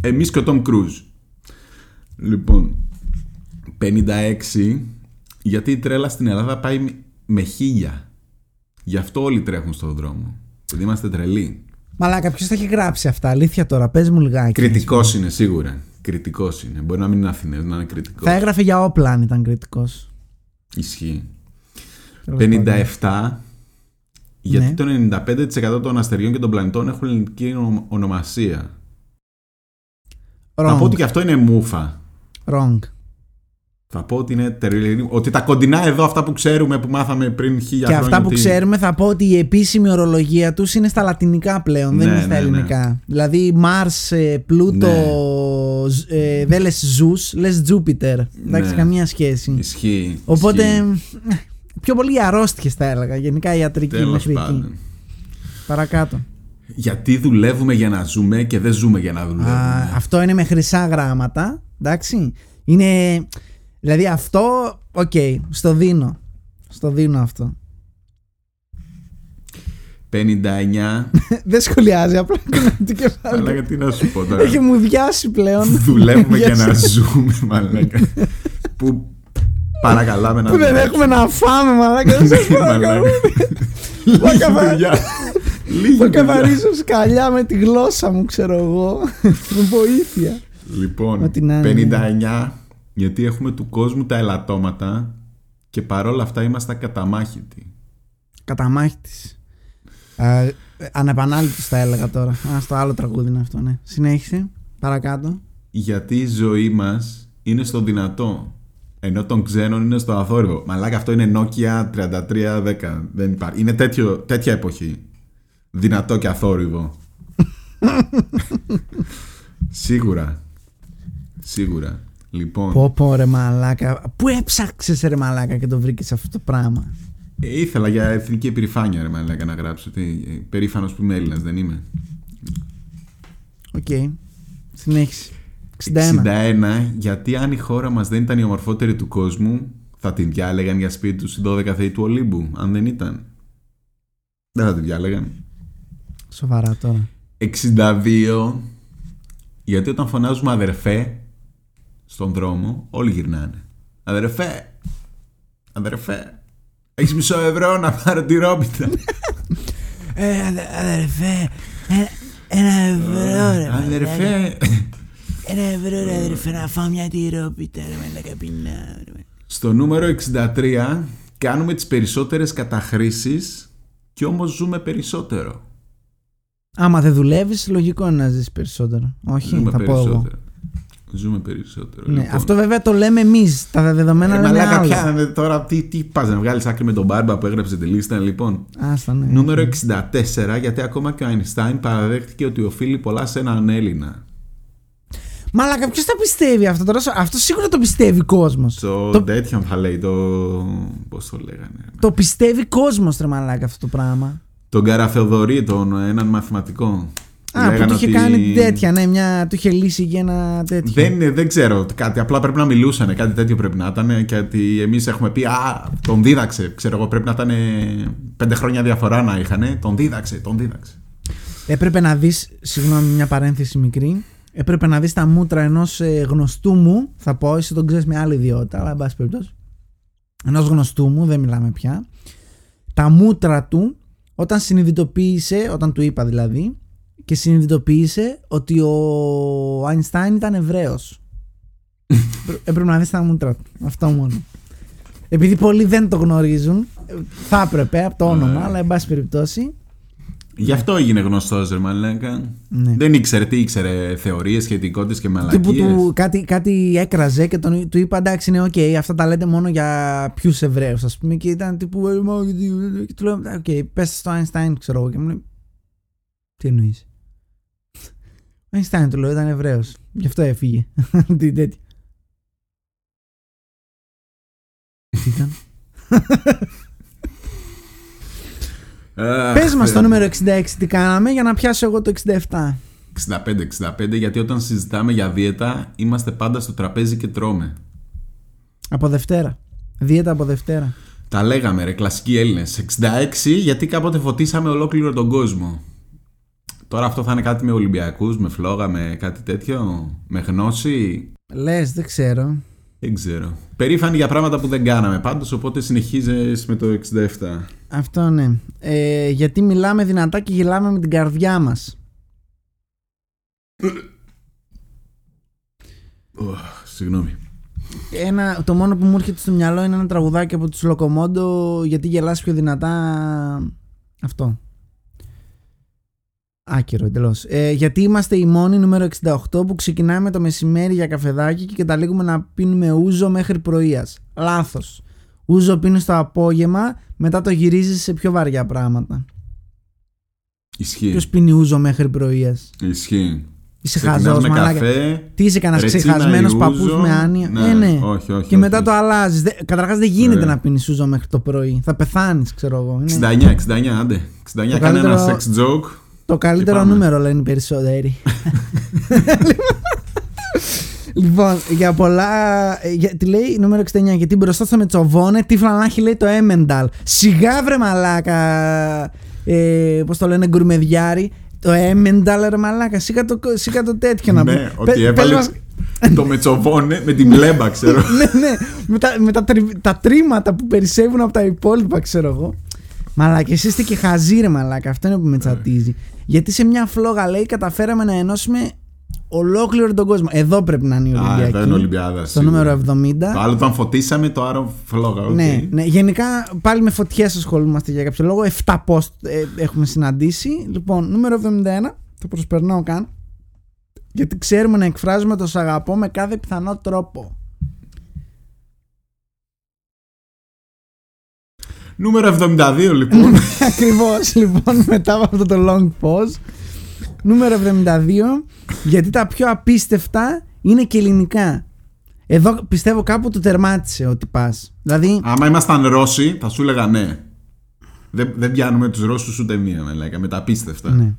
Εμείς και ο Τόμ Κρούζ. Λοιπόν, 56. Γιατί η τρέλα στην Ελλάδα πάει με- με χίλια. Γι' αυτό όλοι τρέχουν στον δρόμο. Γιατί είμαστε τρελοί. Μαλάκα, ποιος θα έχει γράψει αυτά, αλήθεια τώρα, πες μου λιγάκι. Κριτικός είναι σίγουρα. Κριτικός είναι. Μπορεί να μην είναι Αθηναίος, να είναι κριτικός. Θα έγραφε για όπλα αν ήταν κριτικός. Ισχύει. 57. Γιατί Ναι. το 95% των αστεριών και των πλανητών έχουν ελληνική ονο- ονομασία. Θα πω ότι και αυτό είναι μούφα. Wrong. Θα πω ότι είναι τερλινή. Ότι τα κοντινά εδώ, αυτά που ξέρουμε που μάθαμε πριν χίλια Και χρόνια. αυτά που ότι- ξέρουμε θα πω ότι η επίσημη ορολογία τους είναι στα λατινικά πλέον, δεν Ναι, είναι στα ναι, ναι. ελληνικά. Δηλαδή Mars, ε, Πλούτο, Ναι. ζ- ε, δεν λες Zeus, λες Jupiter. Εντάξει, Ναι. καμία σχέση. Ισχύει. Οπότε ισχύει. ε, πιο πολύ αρρώστιες θα έλεγα, γενικά ιατρική Τέλος μέχρι εκεί. πάντων. Παρακάτω. Γιατί δουλεύουμε για να ζούμε και δεν ζούμε για να δουλεύουμε. Α, αυτό είναι με χρυσά γράμματα, εντάξει. Είναι, δηλαδή αυτό, οκ, στο δίνω. Στο δίνω αυτό. 59. δεν σχολιάζει, απλά κουνάει το κεφάλι. Αλλά γιατί να σου πω τώρα; Έχει μου διάσει πλέον. Δουλεύουμε για Διάσει. να ζούμε, μαλάκα. που παρακαλάμε να Που δεν δουλέψουμε. έχουμε να φάμε, μαλάκα. Δεν σας παρακαλώ. Μαλάκα. Λίγη καθα- δουλειά. Λίγη Θα δουλειά. καθαρίσω σκαλιά με τη γλώσσα μου, ξέρω εγώ. Με βοήθεια. Λοιπόν, Ό,τι να είναι, 59. Γιατί έχουμε του κόσμου τα ελαττώματα και παρόλα αυτά είμαστε ακαταμάχητοι. Καταμάχη τη. Ανεπανάληπτος θα έλεγα τώρα. Α, στο άλλο τραγούδι είναι αυτό, ναι. Συνέχισε. Παρακάτω. Γιατί η ζωή μας είναι στο δυνατό. Ενώ των ξένων είναι στο αθόρυβο. Μαλάκα αυτό είναι Nokia 3310. Δεν υπάρχει. Είναι τέτοιο, τέτοια εποχή. Δυνατό και αθόρυβο. Σίγουρα. Σίγουρα. Λοιπόν, Πω πω ρε μαλάκα. Πού έψαξες ρε μαλάκα και το βρήκες αυτό το πράγμα; ε, ήθελα για εθνική επιρρηφάνεια ρε μαλάκα να γράψω ότι ε, περήφανος που είμαι Έλληνας, δεν είμαι. Οκ. Συνέχισε. 61. 61. Γιατί αν η χώρα μας δεν ήταν η ομορφότερη του κόσμου, θα την διάλεγαν για σπίτι τους οι 12 θεοί του Ολύμπου, αν δεν ήταν. Δεν θα την διάλεγαν. Σοβαρά τώρα. 62. Γιατί όταν φωνάζουμε αδερφέ στον δρόμο, όλοι γυρνάνε. Αδερφέ! Αδερφέ! Έχεις μισό ευρώ να πάρω τυρόπιτα; Ε, αδε- αδερφέ. ε, Ένα ευρώ ρε. μαλάκα. Αδερφέ! Ένα ευρώ ρε αδερφέ να φάω μια τυρόπιτα ρε μαλάκα πεινάω ρε. Στο νούμερο 63 κάνουμε τις περισσότερες καταχρήσεις και όμως ζούμε περισσότερο. Άμα δεν δουλεύεις, λογικό είναι να ζεις περισσότερο. Όχι, Ζούμε θα πω εγώ. Περισσότερο. Ζούμε περισσότερο. Ναι, λοιπόν. Αυτό βέβαια το λέμε εμείς. Τα δεδομένα Ε, λένε μαλάκα, άλλο. πια, ε, τώρα τι, τι πας να βγάλεις άκρη με τον Μπάρμπα που έγραψε τη λίστα λοιπόν. Άστα, ναι. Νούμερο 64 γιατί ακόμα και ο Αϊνστάιν παραδέχτηκε ότι οφείλει πολλά σε έναν Έλληνα. Μαλάκα, ποιος τα πιστεύει αυτό τώρα. Αυτό σίγουρα το πιστεύει κόσμος. Το, Το- τέτοιον θα λέει το... Πώς το λέγανε. Το πιστεύει κόσμος, τρε μαλάκα αυτό το πράγμα. Τον Καραθεοδωρή, τον έναν μαθηματικό. Α, που Λέγανε του είχε ότι- κάνει την τέτοια, ναι, μια, του είχε λύσει και ένα τέτοιο. Δεν, δεν ξέρω κάτι. Απλά πρέπει να μιλούσαν. Κάτι τέτοιο πρέπει να ήταν. Και ότι εμείς έχουμε πει Α, τον δίδαξε. Ξέρω εγώ, πρέπει να ήταν πέντε χρόνια διαφορά να είχαν. Τον δίδαξε, τον δίδαξε. Έπρεπε να δεις, συγγνώμη, μια παρένθεση μικρή. Έπρεπε να δεις τα μούτρα ενός γνωστού μου. Θα πω, εσύ τον ξέρεις με άλλη ιδιότητα, αλλά εν πάση περιπτώσει. Ενός γνωστού μου, δεν μιλάμε πια. Τα μούτρα του, όταν συνειδητοποίησε, όταν του είπα δηλαδή, και συνειδητοποίησε ότι ο Αϊνστάιν ήταν Εβραίος. Έπρεπε να δεις τα μούτρα του. Αυτό μόνο. Επειδή πολλοί δεν το γνωρίζουν, ε, θα έπρεπε από το όνομα, Ναι. αλλά εν πάση περιπτώσει. Γι' αυτό έγινε γνωστός, ρε μαλάκα. Ναι. Δεν ήξερε τι ήξερε, θεωρίες, σχετικότητες και Τύπου μαλακίε. του κάτι, κάτι έκραζε και τον, του είπα εντάξει, ναι, οκ, αυτά τα λέτε μόνο για ποιους Εβραίους, ας πούμε. Και ήταν τύπου. «Ε, μα, γιατί-» Και του λέω, οκ, πες στο Einstein, ξέρω εγώ. Και μου λέει, Τι εννοείς. Ο Einstein του λέω, ήταν Εβραίος. Γι' αυτό έφυγε. Τι τέτοιο. Τι ήταν; Αχ, Πες μας Θεέ το μου. νούμερο 66 τι κάναμε για να πιάσω εγώ το 67. 65-65, γιατί όταν συζητάμε για δίαιτα, είμαστε πάντα στο τραπέζι και τρώμε. Από Δευτέρα. Δίαιτα από Δευτέρα. Τα λέγαμε, ρε, κλασικοί Έλληνες. 66, γιατί κάποτε φωτίσαμε ολόκληρο τον κόσμο. Τώρα αυτό θα είναι κάτι με Ολυμπιακούς, με φλόγα, με κάτι τέτοιο, με γνώση; Λες, δεν ξέρω. Δεν ξέρω. Περήφανοι για πράγματα που δεν κάναμε πάντως, οπότε συνεχίζεις με το 67. Αυτό ναι. Ε, γιατί μιλάμε δυνατά και γελάμε με την καρδιά μας. Οχ, Συγγνώμη. Ένα, το μόνο που μου έρχεται στο μυαλό είναι ένα τραγουδάκι από τους Λοκομόντο γιατί γελάς πιο δυνατά αυτό. Άκυρο εντελώς. Ε, γιατί είμαστε οι μόνοι νούμερο 68 που ξεκινάμε το μεσημέρι για καφεδάκι και καταλήγουμε να πίνουμε ούζο μέχρι πρωίας. Λάθος. Ούζο πίνεις το απόγευμα, μετά το γυρίζεις σε πιο βαριά πράγματα. Ισχύει. Ποιος πίνει ούζο μέχρι πρωίας; Ισχύει. Είσαι Ξεκινάς χαζός με μαλάκα. καφέ. Τι είσαι κανένας ρετσίνα ξεχασμένος ή παππούς ούζο; με άνοια; Ναι, ε, ναι. όχι, όχι, και όχι, μετά όχι. το αλλάζεις. Καταρχάς δεν γίνεται Ναι. να πίνεις ούζο μέχρι το πρωί. Θα πεθάνεις, ξέρω εγώ. Είναι 69, 69, άντε. 69, Το κάνε ένα καλύτερο- sex joke. Το καλύτερο πάμε. νούμερο λένε οι περισσότεροι. λοιπόν, για πολλά. ε, Για, τι λέει νούμερο 69, γιατί μπροστά στο Μετσοβόνε, τι φλανάχι λέει το Έμενταλ. Σιγά βρε μαλάκα. Ε, Πώς το λένε, γκουρμεδιάρι. Το Έμενταλ, ρε μαλάκα. Σίγα το, σίγα το τέτοιο να Ναι, πούμε. ότι Πε- πες έβαλε μας- το μετσοβόνε με την μπλέμπα, ξέρω. ναι, ναι. Με, τα, με τα, τρι- τα τρίματα που περισσεύουν από τα υπόλοιπα, ξέρω εγώ. Μαλάκα, εσύ είστε και χαζοί, ρε μαλάκα. Αυτό είναι που με τσατίζει. Γιατί σε μια φλόγα λέει καταφέραμε να ενώσουμε ολόκληρο τον κόσμο. Εδώ πρέπει να είναι η Α, Ολυμπιακή. εδώ είναι Ολυμπιάδα. Στο σίγουρα. νούμερο 70. Το άλλο όταν φωτίσαμε, το άλλο φλόγα. οκ. Ναι, ναι, γενικά πάλι με φωτιές ασχολούμαστε για κάποιο λόγο. 7 post ε, έχουμε συναντήσει. Λοιπόν, νούμερο 71, το προσπερνάω καν. Γιατί ξέρουμε να εκφράζουμε το σ' αγαπώ με κάθε πιθανό τρόπο. Νούμερο 72, λοιπόν. Ακριβώς λοιπόν μετά από αυτό το long pause. Νούμερο 72. Γιατί τα πιο απίστευτα είναι και ελληνικά. Εδώ πιστεύω κάπου το τερμάτισε ότι πας. Δηλαδή. Άμα ήμασταν Ρώσοι, θα σου έλεγα ναι. Δεν, δεν πιάνουμε τους Ρώσους ούτε μία, με λέγα, με τα απίστευτα. Ναι.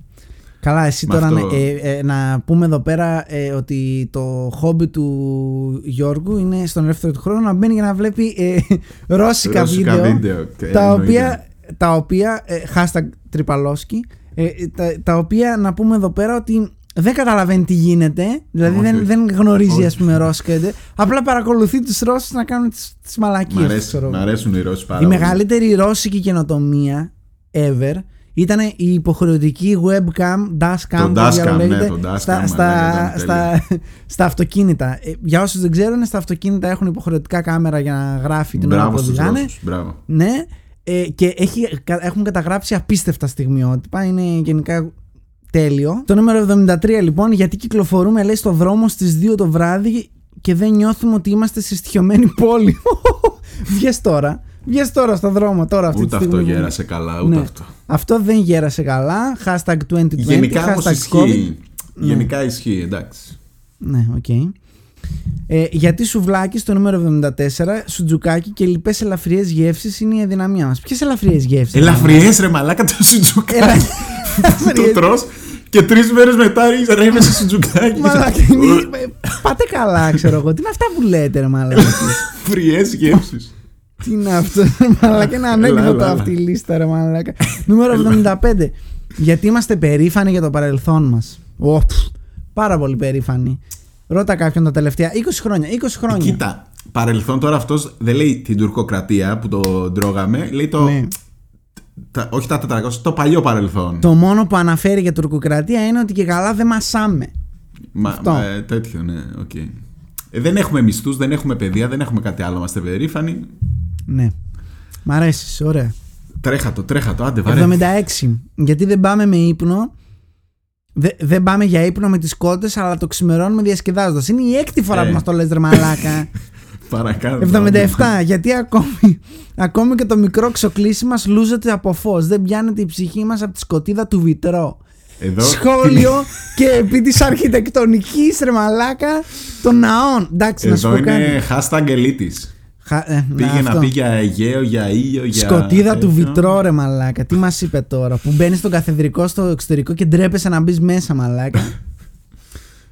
Καλά, εσύ Με τώρα αυτό- ναι, ε, ε, να πούμε εδώ πέρα ε, ότι το χόμπι του Γιώργου είναι στον ελεύθερο του χρόνο να μπαίνει για να βλέπει ε, ρώσικα, Ρώσικα βίντεο, βίντεο, ε, τα, εννοείται. οποία, τα οποία ε, hashtag τριπαλόσκι ε, τα, τα οποία να πούμε εδώ πέρα ότι δεν καταλαβαίνει τι γίνεται δηλαδή Όχι, δεν, όχι. δεν γνωρίζει Όχι. ας πούμε ρώσικα ε, απλά παρακολουθεί τους Ρώσους να κάνουν τις, τις Μ' μαλακίες αρέσει- ξέρω μ' εγώ. αρέσουν οι Ρώσοι πάρα Η πολύ. μεγαλύτερη ρώσικη καινοτομία ever ήταν η υποχρεωτική webcam, dashcam, Το το dashcam, διάλογο ναι, λέγεται, το dashcam, στα, μαλάκα, στα, ήταν στα, στα αυτοκίνητα. Ε, για όσους δεν ξέρουν, στα αυτοκίνητα έχουν υποχρεωτικά κάμερα για να γράφει την ώρα που Μπράβο στους οδηγάνε. Ρώσους, μπράβο. Ναι, ε, και έχει, κα- έχουν καταγράψει απίστευτα στιγμιότυπα. Είναι γενικά Τέλειο. Το νούμερο 73 λοιπόν, γιατί κυκλοφορούμε λέει στο δρόμο στις 2 το βράδυ και δεν νιώθουμε ότι είμαστε σε στοιχειωμένη πόλη. Βγες τώρα. Βγες τώρα στο δρόμο τώρα αυτή Ούτε τη στιγμή. αυτό γέρασε καλά, ούτε Ναι. αυτό. Αυτό δεν γέρασε καλά. Hashtag 2020. Γενικά όμως hashtag COVID. ισχύει. Γενικά ισχύει, εντάξει. Ναι, οκ. Ε, γιατί σουβλάκι στο νούμερο 74, σουτζουκάκι και λοιπές ελαφριές γεύσεις είναι η αδυναμία μας. Ποιες ελαφριές γεύσεις. Ελαφριές ρε μαλάκα το σουτζουκάκι. το τρως και τρεις μέρες μετά ρεύεσαι σουτζουκάκι. Μαλάκα, είναι- Πάτε καλά, ξέρω εγώ. Τι είναι αυτά που λέτε, ρε μαλάκα. Ελαφριές γεύσεις. Τι είναι αυτό, ρε μαλάκα. Είναι Έλα, ανέκδοτο έλα, αυτή η λίστα, ρε μαλάκα. Νούμερο 75. Γιατί είμαστε περήφανοι για το παρελθόν μας. Πάρα πολύ περήφανοι. Ρώτα κάποιον τα τελευταία 20 χρόνια. 20 χρόνια. Κοίτα, παρελθόν τώρα αυτός δεν λέει την τουρκοκρατία που το τρώγαμε, λέει το. Ναι. τα- όχι τα 400, το παλιό παρελθόν. Το μόνο που αναφέρει για τουρκοκρατία είναι ότι και καλά δεν μασάμε. Μα, αυτό. μα, ε, τέτοιο, ναι, οκ. Ε, δεν έχουμε μισθούς, δεν έχουμε παιδεία, δεν έχουμε κάτι άλλο. Είμαστε περήφανοι. Ναι. Μ' αρέσει, ωραία. Τρέχα το, τρέχα το, άντε βαρέ. 76. Γιατί δεν πάμε με ύπνο. Δε, δεν πάμε για ύπνο με τις κότες, αλλά το ξημερώνουμε διασκεδάζοντας. Είναι η έκτη φορά Ε. που μας το λες, ρε μαλάκα. Παρακάτω. 77. γιατί ακόμη, ακόμη και το μικρό ξοκλήσι μας λούζεται από φως. Δεν πιάνεται η ψυχή μας από τη σκοτίδα του βιτρό. Εδώ. Σχόλιο και επί της αρχιτεκτονικής ρε μαλάκα των ναών. Εντάξει, να σου Εδώ πω κάτι. είναι hashtag ελίτης. Χα- ε, ναι, Πήγε να αυτό. πει για Αιγαίο, για ήλιο, για. Σκοτίδα του τέτοιο. Βιτρό, ρε μαλάκα. Τι μας είπε τώρα, που μπαίνει στον καθεδρικό στο εξωτερικό και ντρέπεσαι να μπεις μέσα, μαλάκα.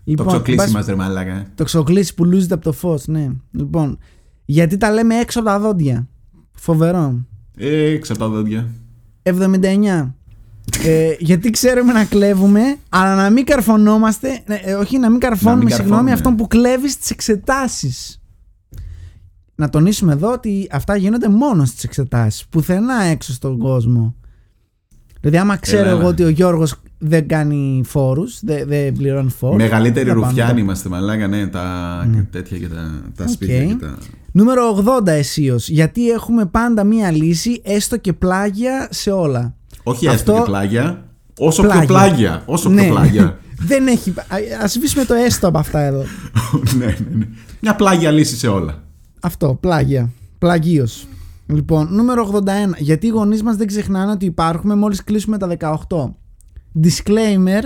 Το εν ξοκλήσι πάση- μας ρε μαλάκα. Το ξοκλήσι που λούζεται από το φως, ναι. Λοιπόν, γιατί τα λέμε έξω από τα δόντια; Φοβερό. Ε, Έξω από τα δόντια. 79. ε, γιατί ξέρουμε να κλέβουμε, αλλά να μην καρφωνόμαστε. ε, ε, όχι, να μην καρφώνουμε, συγγνώμη, καρφώνουμε. αυτόν που κλέβεις στι εξετάσεις. Να τονίσουμε εδώ ότι αυτά γίνονται μόνο στις εξετάσεις. Πουθενά έξω στον κόσμο. Δηλαδή, άμα ξέρω Έλα, εγώ έλα. ότι ο Γιώργος δεν κάνει φόρους, δεν, δεν πληρώνει φόρους. Μεγαλύτεροι θα πάμε ρουφιάνοι τώρα. είμαστε μαλάκα, ναι, τα τέτοια και τα, τα σπίτια και τα. Νούμερο 80 αισίως. Γιατί έχουμε πάντα μία λύση, έστω και πλάγια σε όλα. Όχι Αυτό- έστω και πλάγια, όσο Πλάγια. πιο πλάγια. Όσο Ναι. πιο πλάγια. δεν έχει. Α σβήσουμε το έστω από αυτά εδώ. ναι, ναι, ναι. Μια πλάγια λύση σε όλα. Αυτό, πλάγια. Πλαγίω. Λοιπόν, νούμερο 81. Γιατί οι γονείς μας δεν ξεχνάνε ότι υπάρχουμε μόλις κλείσουμε τα 18. Disclaimer.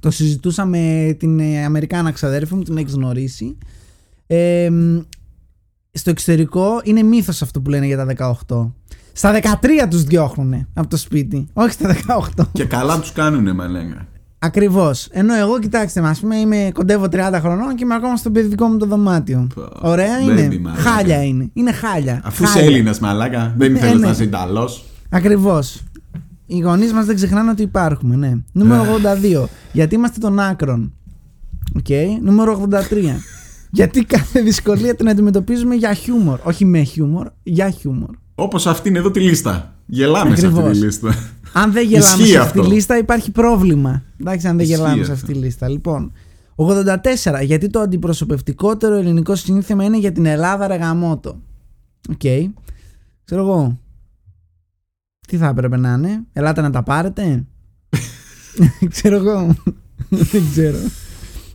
Το συζητούσα με την ε, Αμερικάνα ξαδέρφη μου, την έχεις γνωρίσει. Ε, μ, στο εξωτερικό είναι μύθος αυτό που λένε για τα 18. Στα 13 τους διώχνουν από το σπίτι. Όχι στα 18. Και καλά τους κάνουνε, μαλάκα. Ακριβώς. Ενώ εγώ, κοιτάξτε, με, ας πούμε, είμαι κοντεύω 30 χρονών και είμαι ακόμα στο παιδικό μου το δωμάτιο. Πω, Ωραία baby, είναι. μαλάκα. Χάλια είναι. Είναι χάλια. Αφού είσαι Χάλια. Έλληνας, μαλάκα, δεν Ναι, ήθελε ναι. να είσαι Ιταλός. Ακριβώς. Οι γονείς μας δεν ξεχνάνε ότι υπάρχουμε, ναι. Νούμερο 82. Γιατί είμαστε των άκρων. Οκ. Νούμερο 83. Γιατί κάθε δυσκολία την αντιμετωπίζουμε για χιούμορ. Όχι με χιούμορ, για χιούμορ. Όπως αυτήν εδώ τη λίστα. Γελάμε σε αυτή Ακριβώς. τη λίστα. Αν δεν γελάμε Ισχύει σε αυτή τη αυτό. λίστα, υπάρχει πρόβλημα. Εντάξει, αν δεν Ισχύει γελάμε σε αυτό. αυτή τη λίστα. Λοιπόν, 84. Γιατί το αντιπροσωπευτικότερο ελληνικό σύνθημα είναι για την Ελλάδα, ρε γαμώτο. Οκ. Ξέρω εγώ. Τι θα έπρεπε να είναι, Ελάτε να τα πάρετε. ξέρω εγώ. δεν ξέρω.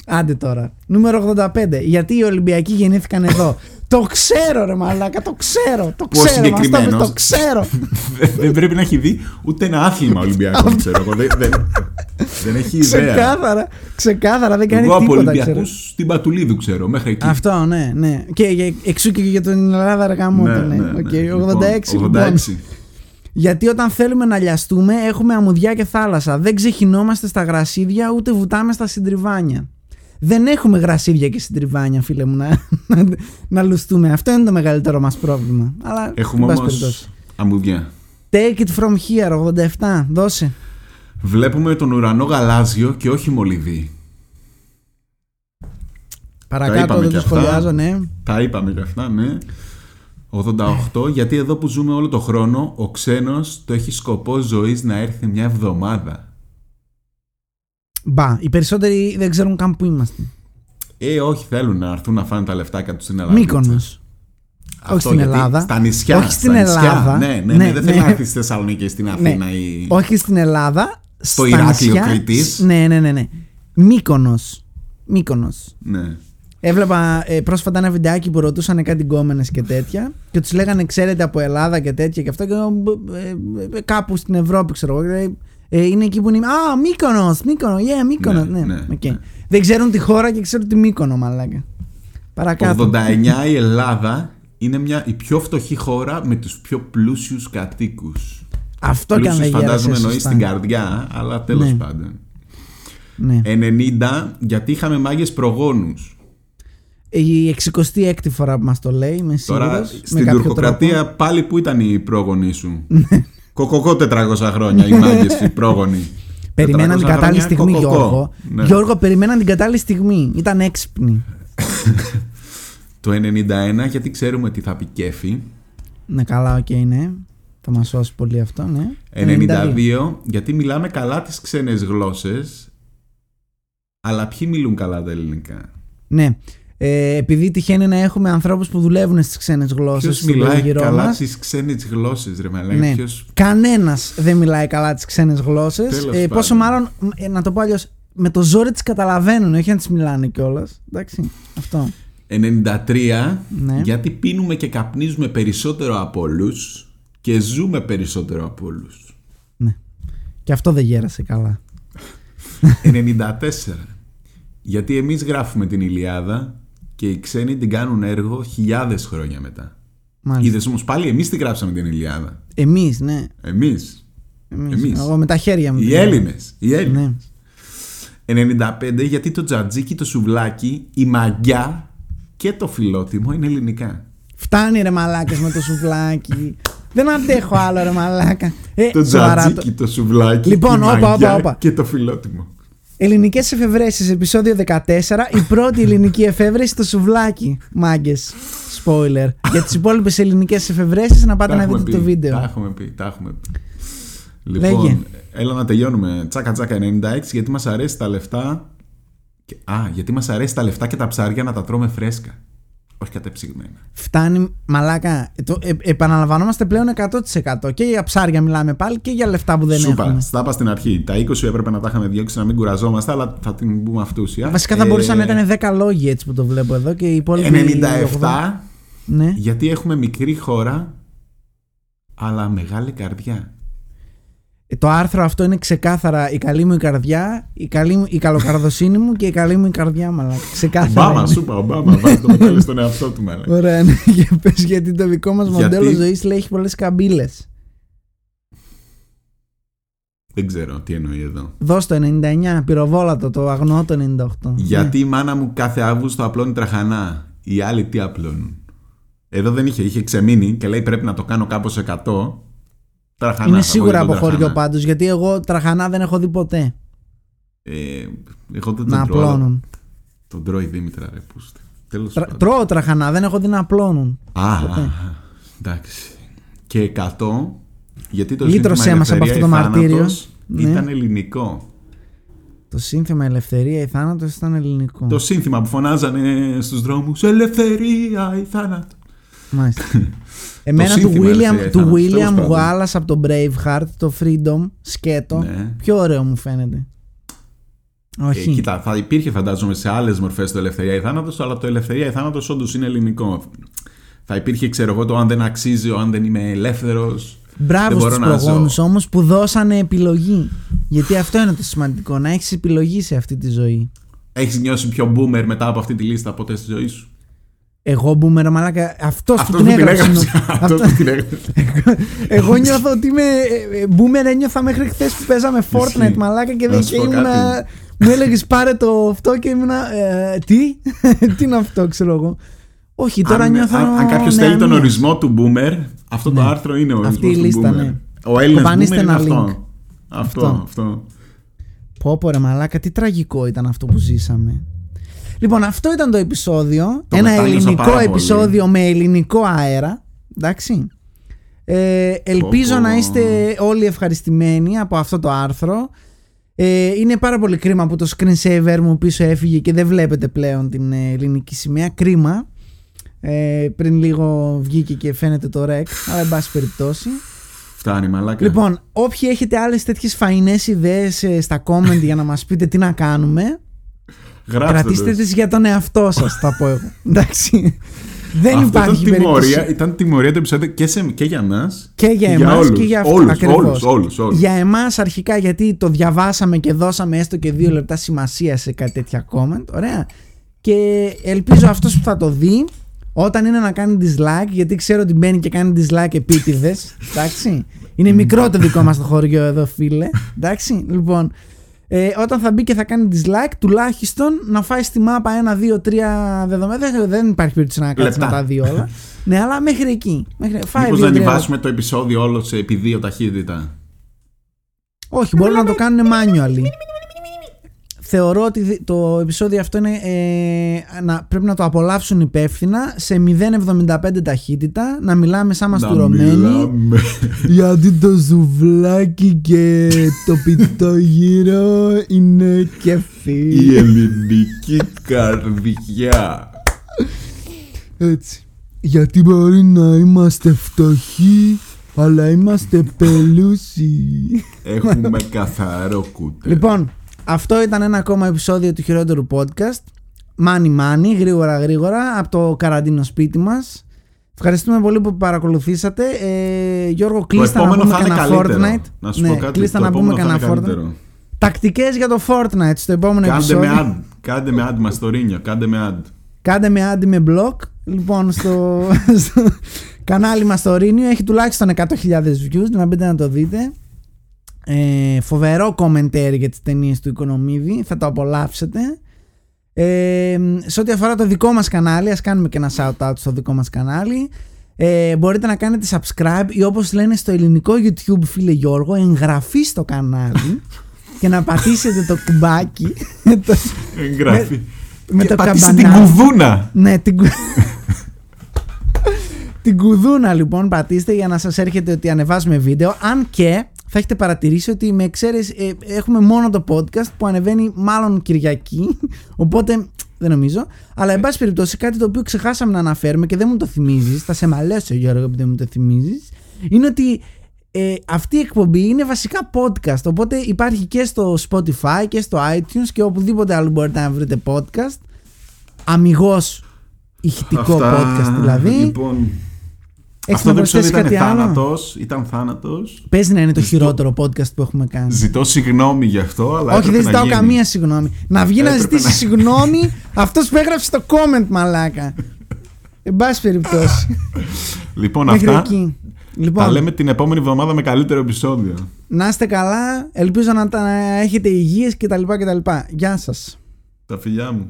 Άντε τώρα. Νούμερο 85. Γιατί οι Ολυμπιακοί γεννήθηκαν εδώ; Το ξέρω, ρε Μαλάκα, το ξέρω. Το Πώς ξέρω. Μας το είπες, συγκεκριμένος; το ξέρω. Δεν- δεν πρέπει να έχει δει ούτε ένα άθλημα Ολυμπιακός, ξέρω εγώ. Δεν, δεν, δεν έχει ιδέα. Ξεκάθαρα, ξεκάθαρα δεν κάνει Εγώ από τίποτα. Ολυμπιακούς Ξέρω. στην Πατουλίδου ξέρω, μέχρι εκεί. Αυτό, ναι, ναι. Και για- εξού και για την Ελλάδα, ρε γαμότο, ναι. Οκ, 86, Λοιπόν, λοιπόν. 86. Γιατί όταν θέλουμε να λιαστούμε, έχουμε αμμουδιά και θάλασσα. Δεν ξεχυνόμαστε στα γρασίδια, ούτε βουτάμε στα συντριβάνια. Δεν έχουμε γρασίδια και συντριβάνια, φίλε μου, να, να, να λουστούμε. Αυτό είναι το μεγαλύτερο μας πρόβλημα. Αλλά, Έχουμε εν πάση όμως περιπτώσει. αμμουδιά. Take it from here, 87. Δώσε. Βλέπουμε τον ουρανό γαλάζιο και όχι μολυβί. Παρακάτω είπαμε δεν και το αυτά. σχολιάζω, ναι. Τα είπαμε και αυτά, ναι. 88, γιατί εδώ που ζούμε όλο το χρόνο, ο ξένος το έχει σκοπό ζωής να έρθει μια εβδομάδα. Μπα, οι περισσότεροι δεν ξέρουν καν που είμαστε. Ε, όχι, θέλουν να έρθουν να φάνε τα λεφτάκια του στην Ελλάδα. Μύκονος. Αυτό όχι στην γιατί Ελλάδα. Στα νησιά. Όχι στην στα νησιά. Ελλάδα. Ναι, ναι, ναι, Ναι, δεν ναι. θέλει να έρθει στη Θεσσαλονίκη ή στην Αθήνα. Ναι. Ή... Όχι στην Ελλάδα, Στο στα Ηράκλειο νησιά- Κρήτης. Ναι, ναι, ναι. ναι. Μύκονος. Μύκονος. Ναι. Έβλεπα ε, πρόσφατα ένα βιντεάκι που ρωτούσαν κάτι γκόμενες και τέτοια και τους λέγανε ξέρετε από Ελλάδα και τέτοια και αυτό και ε, ε, κάπου στην Ευρώπη ξέρω εγώ. Και, ε, είναι εκεί που είναι. Α, Μύκονος, Μύκονος, yeah, Μύκονος. Ναι, Ναι, ναι, οκ. ναι. Δεν ξέρουν τη χώρα και ξέρουν τη Μύκονο, μαλάκα. Παρακάτω. 89 η Ελλάδα είναι μια, η πιο φτωχή χώρα με τους πιο πλούσιους κατοίκους. Αυτό και αν Πλούσιους δεν γέρασε φαντάζομαι εννοείς σωστά. στην καρδιά, αλλά τέλος Ναι. πάντων. Ναι. 90 γιατί είχαμε μάγες προγόνους. Η 66η φορά που μας το λέει, είμαι σίγουρος. Τώρα με στην κάποιο τουρκοκρατία τρόπο. πάλι που ήταν οι πρόγονοί σου; Ναι. Κοκοκό 400 χρόνια οι μάγκες οι πρόγονοι. Περιμέναν την 400 κατάλληλη χρόνια στιγμή, κοκοκό. Γιώργο. Ναι. Γιώργο, περιμέναν την κατάλληλη στιγμή. Ήταν έξυπνοι. Το 91 γιατί ξέρουμε τι θα πει κέφι. Ναι, καλά, οκ, ναι. Θα μας σώσει πολύ αυτό, ναι. 92 γιατί μιλάμε καλά τις ξένες γλώσσες αλλά ποιοι μιλούν καλά τα ελληνικά; Ναι. Ε, επειδή τυχαίνει να έχουμε ανθρώπους που δουλεύουν στις ξένες γλώσσες Ποιος στο μιλάει γύρω καλά μας. τις ξένες γλώσσες ρε μαλάκα. Ναι. Ποιος... Κανένας δεν μιλάει καλά τις ξένες γλώσσες. Τέλος Ε, πόσο πάντων. μάλλον, ε, να το πω αλλιώς, με το ζόρι τις καταλαβαίνουν, όχι να τις μιλάνε κιόλας. Εντάξει, αυτό. 93 Ναι. γιατί πίνουμε και καπνίζουμε περισσότερο από όλους και ζούμε περισσότερο από όλους. Ναι. Και αυτό δεν γέρασε καλά. 94 γιατί εμείς γράφουμε την Ηλιάδα και οι ξένοι την κάνουν έργο χιλιάδες χρόνια μετά. Μάλιστα. Είδες όμως πάλι εμείς την γράψαμε την Ηλιάδα. Εμείς, ναι. Εμείς. Εμείς. Εμείς. Εγώ με τα χέρια μου. Οι την- Έλληνες. Οι Έλληνες. Ναι. 95 γιατί το τζατζίκι, το σουβλάκι, η μαγιά και το φιλότιμο είναι ελληνικά. Φτάνει ρε μαλάκες με το σουβλάκι. δεν αντέχω άλλο ρε μαλάκα. Ε, Το σοβαρά τζατζίκι, το σουβλάκι, Λοιπόν, η όπα, μαγιά όπα, όπα. και το φιλότιμο. Ελληνικές εφευρέσεις, επεισόδιο 14. Η πρώτη ελληνική εφεύρεση το σουβλάκι. Μάγκες. Spoiler. Για τις υπόλοιπες ελληνικές εφευρέσεις να πάτε Τα να έχουμε δείτε πει, το βίντεο. Τα έχουμε πει, τα έχουμε πει. Λοιπόν, Λέγε. έλα να τελειώνουμε. Τσάκα τσάκα 96 γιατί μας αρέσει τα λεφτά. Και, α, γιατί μας αρέσει τα λεφτά και τα ψάρια να τα τρώμε φρέσκα. Όχι κατεψυγμένα. Φτάνει μαλάκα. Το, ε, επαναλαμβανόμαστε πλέον 100%. Και για ψάρια μιλάμε πάλι και για λεφτά που δεν Σούπα, έχουμε. στα είπα στην αρχή. Τα 20 έπρεπε να τα είχαμε διώξει να μην κουραζόμαστε, αλλά θα την πούμε αυτούσια. Βασικά θα Ε, μπορούσαν να ήταν 10 λόγοι έτσι που το βλέπω εδώ και οι υπόλοιποι. 97 Ναι. γιατί έχουμε μικρή χώρα αλλά μεγάλη καρδιά. Ε, Το άρθρο αυτό είναι ξεκάθαρα η καλή μου η καρδιά, η, καλή μου, η καλοκαρδοσύνη μου και η καλή μου η καρδιά, μαλάκα. Ξεκάθαρα. Ομπάμα, είναι. σου είπα, Ομπάμα, βάζει το μετάλλιο στον εαυτό του μάλλον. Ωραία, ναι, για πες, γιατί το δικό μας Γιατί- μοντέλο ζωής λέει έχει πολλές καμπύλες. Δεν ξέρω τι εννοεί εδώ. Δώσ' το 99, πυροβόλατο, το αγνό το 98. Γιατί η μάνα μου κάθε Αύγουστο απλώνει τραχανά. Οι άλλοι τι απλώνουν; Εδώ δεν είχε, είχε ξεμείνει και λέει πρέπει να το κάνω κάπως 100. Τραχανά. Είναι θα σίγουρα πω από για τον χωριό τραχανά. πάντως, γιατί εγώ τραχανά δεν έχω δει ποτέ Ε, εγώ δεν να τον τρώω. απλώνουν. Τον τρώει η Δήμητρα, ρε πούστε. Τέλος Τρα- πάντων. Τρώω τραχανά, δεν έχω δει να απλώνουν. Α, Ποτέ. α, εντάξει. Και 100, γιατί το Λύτρωσέ σύνθημα μας από ελευθερία αυτό το ή μαρτύριο. θάνατος Ναι. ήταν ελληνικό. Το σύνθημα Ελευθερία ή Θάνατος ήταν ελληνικό. Το σύνθημα που φωνάζανε στους δρόμους Ελευθερία ή θάνατο. Μάλιστα. Εμένα του σύνθημα William, Ελευθερία ή του Θάνατος, William τέλος πάντων. Wallace από το Braveheart, το Freedom, σκέτο. Ναι. Πιο ωραίο μου φαίνεται. Ε, Όχι. κοίτα, θα υπήρχε φαντάζομαι σε άλλες μορφές το Ελευθερία ή θάνατος, αλλά το Ελευθερία ή θάνατος όντως είναι ελληνικό. Θα υπήρχε, ξέρω εγώ, το αν δεν αξίζει, αν δεν είμαι ελεύθερος. Μπράβο δεν μπορώ στους να ζω. προγόνους όμως που δώσανε επιλογή. Γιατί αυτό είναι το σημαντικό, να έχεις επιλογή σε αυτή τη ζωή. Έχεις νιώσει πιο boomer μετά από αυτή τη λίστα ποτέ στη ζωή σου; Εγώ μπούμερα μαλάκα, αυτός που Αυτός την που την έγραψε. έγραψε. νο- Αυτός αυτό- που την έγραψε. Εγώ νιώθω ότι είμαι ε, ε, boomer ένιωθα μέχρι χθες που παίζαμε Fortnite Ισχύει. μαλάκα και Να δεν σου και πω ήμουνα. κάτι. Μου έλεγες πάρε το αυτό και ήμουνα. ε, τι; τι είναι αυτό, ξέρω εγώ. Όχι, τώρα αν, νιώθω. αν, αν κάποιος θέλει τον νεανίας. ορισμό του boomer, αυτό το άρθρο είναι ο ορισμός Ναι. Αυτή η του λίστα, boomer. ναι. Ο Έλληνας Κοπανίστε boomer είναι ένα αυτό. link. Αυτό, Αυτό. αυτό. Πω πω ρε μαλάκα, τι τραγικό ήταν αυτό που ζήσαμε. Λοιπόν, αυτό ήταν το επεισόδιο. Το ένα μετάνιωσα ελληνικό πάρα πολύ. επεισόδιο με ελληνικό αέρα. Εντάξει. Ε, ελπίζω Πω, πω. να είστε όλοι ευχαριστημένοι από αυτό το άρθρο. Ε, είναι πάρα πολύ κρίμα που το screensaver μου πίσω έφυγε και δεν βλέπετε πλέον την ε, ελληνική σημαία. Κρίμα. Ε, πριν λίγο βγήκε και φαίνεται το rec, αλλά εν πάση περιπτώσει. Φτάνει, μαλάκα. Λοιπόν, όποιοι έχετε άλλες τέτοιες φαϊνές ιδέες στα comment για να μας πείτε τι να κάνουμε, Γράψτε κρατήστε τους. τις για τον εαυτό σας, θα πω εγώ. Εντάξει. Δεν Αυτό υπάρχει ήταν τιμωρία, περίπτωση. ήταν τιμωρία το επεισόδιο και, σε, και για μας Και για εμάς όλους. και για αυτό. Όλους, ακριβώς. όλους, όλους, όλους. Για εμάς αρχικά γιατί το διαβάσαμε και δώσαμε έστω και δύο λεπτά σημασία σε κάτι τέτοια comment. Ωραία. Και ελπίζω αυτός που θα το δει όταν είναι να κάνει dislike, γιατί ξέρω ότι μπαίνει και κάνει dislike επίτηδες. εντάξει. Είναι μικρό το δικό μας το χωριό εδώ, φίλε. Εντάξει. Λοιπόν, ε, όταν θα μπει και θα κάνει dislike, τουλάχιστον να φάει στη μάπα ένα, δύο, τρία δεδομένα. Δεν, δεν υπάρχει περίπτωση να κάτσει Λεπτά. να τα δει όλα. ναι, αλλά μέχρι εκεί. Μέχρι... Φάει Μήπως δύο, να τρία ανεβάσουμε το επεισόδιο όλο σε επί δύο ταχύτητα. Όχι, μπορούν να το κάνουν manually. Θεωρώ ότι δι- το επεισόδιο αυτό είναι, ε, να, πρέπει να το απολαύσουν υπεύθυνα σε 0,75 ταχύτητα, να μιλάμε σαν μαστουρωμένοι. μιλάμε. Γιατί το ζουβλάκι και το πιτόγυρο είναι κεφί. Η ελληνική καρδιά. Έτσι. Γιατί μπορεί να είμαστε φτωχοί, αλλά είμαστε πελούσιοι. Έχουμε καθαρό κούτερ. Λοιπόν, αυτό ήταν ένα ακόμα επεισόδιο του χειρότερου podcast. Μάνι μάνι, γρήγορα γρήγορα, από το καραντίνο σπίτι μας. Ευχαριστούμε πολύ που παρακολουθήσατε. Ε, Γιώργο, το κλείστα να επόμενο πούμε θα είναι κανένα καλύτερο. Fortnite. Να σου ναι, πω κάτι. κλείστα το να πούμε επόμενο θα κανένα είναι Fortnite. καλύτερο. Τακτικές για το Fortnite στο επόμενο Κάντε με επεισόδιο. ad. Κάντε με ad Μαστορίνιο. Κάντε με ad. Κάντε με άντι με blog. Λοιπόν, στο, στο κανάλι μας στο Ρήνιο έχει τουλάχιστον 100.000 views. Να μπείτε να το δείτε. Ε, φοβερό commentary για τις ταινίες του Οικονομίδη. Θα το απολαύσετε. Ε, σε ό,τι αφορά το δικό μας κανάλι, ας κάνουμε και ένα shout out στο δικό μας κανάλι. Ε, μπορείτε να κάνετε subscribe ή όπως λένε στο ελληνικό YouTube φίλε Γιώργο, εγγραφή στο κανάλι και να πατήσετε το κουμπάκι. το- Εγγράφει. με Και το πατήστε την καμπανάκι. κουδούνα. ναι, την, κου- την κουδούνα λοιπόν πατήστε για να σας έρχεται ότι ανεβάζουμε βίντεο. Αν και θα έχετε παρατηρήσει ότι με εξαίρεση ε, έχουμε μόνο το podcast που ανεβαίνει μάλλον Κυριακή. Οπότε δεν νομίζω. Αλλά εν πάση περιπτώσει κάτι το οποίο ξεχάσαμε να αναφέρουμε και δεν μου το θυμίζεις Θα σε μαλέσω Γιώργο επειδή δεν μου το θυμίζεις Είναι ότι ε, αυτή η εκπομπή είναι βασικά podcast. Οπότε υπάρχει και στο Spotify και στο iTunes και οπουδήποτε άλλο μπορείτε να βρείτε podcast. Αμυγός ηχητικό Αυτά, podcast δηλαδή. Λοιπόν, Έχεις αυτό να το επεισόδιο προσθέσεις ήταν κάτι άλλο; θάνατος. Ήταν θάνατος. Παίζει να είναι το Ζητώ- χειρότερο podcast που έχουμε κάνει. Ζητώ συγγνώμη γι' αυτό, αλλά Όχι, δεν έπρεπε να ζητάω γίνει. καμία συγγνώμη. Να βγει να Έπρεπε ζητήσει να- συγγνώμη αυτός που έγραψε το comment, μαλάκα. Εν πάση περιπτώσει. Λοιπόν, Μέχρι αυτά εκεί. τα Λοιπόν, λέμε την επόμενη εβδομάδα με καλύτερο επεισόδιο. να είστε καλά. Ελπίζω να τα έχετε υγιείς κτλ. κτλ. Γεια σας. Τα φιλιά μου.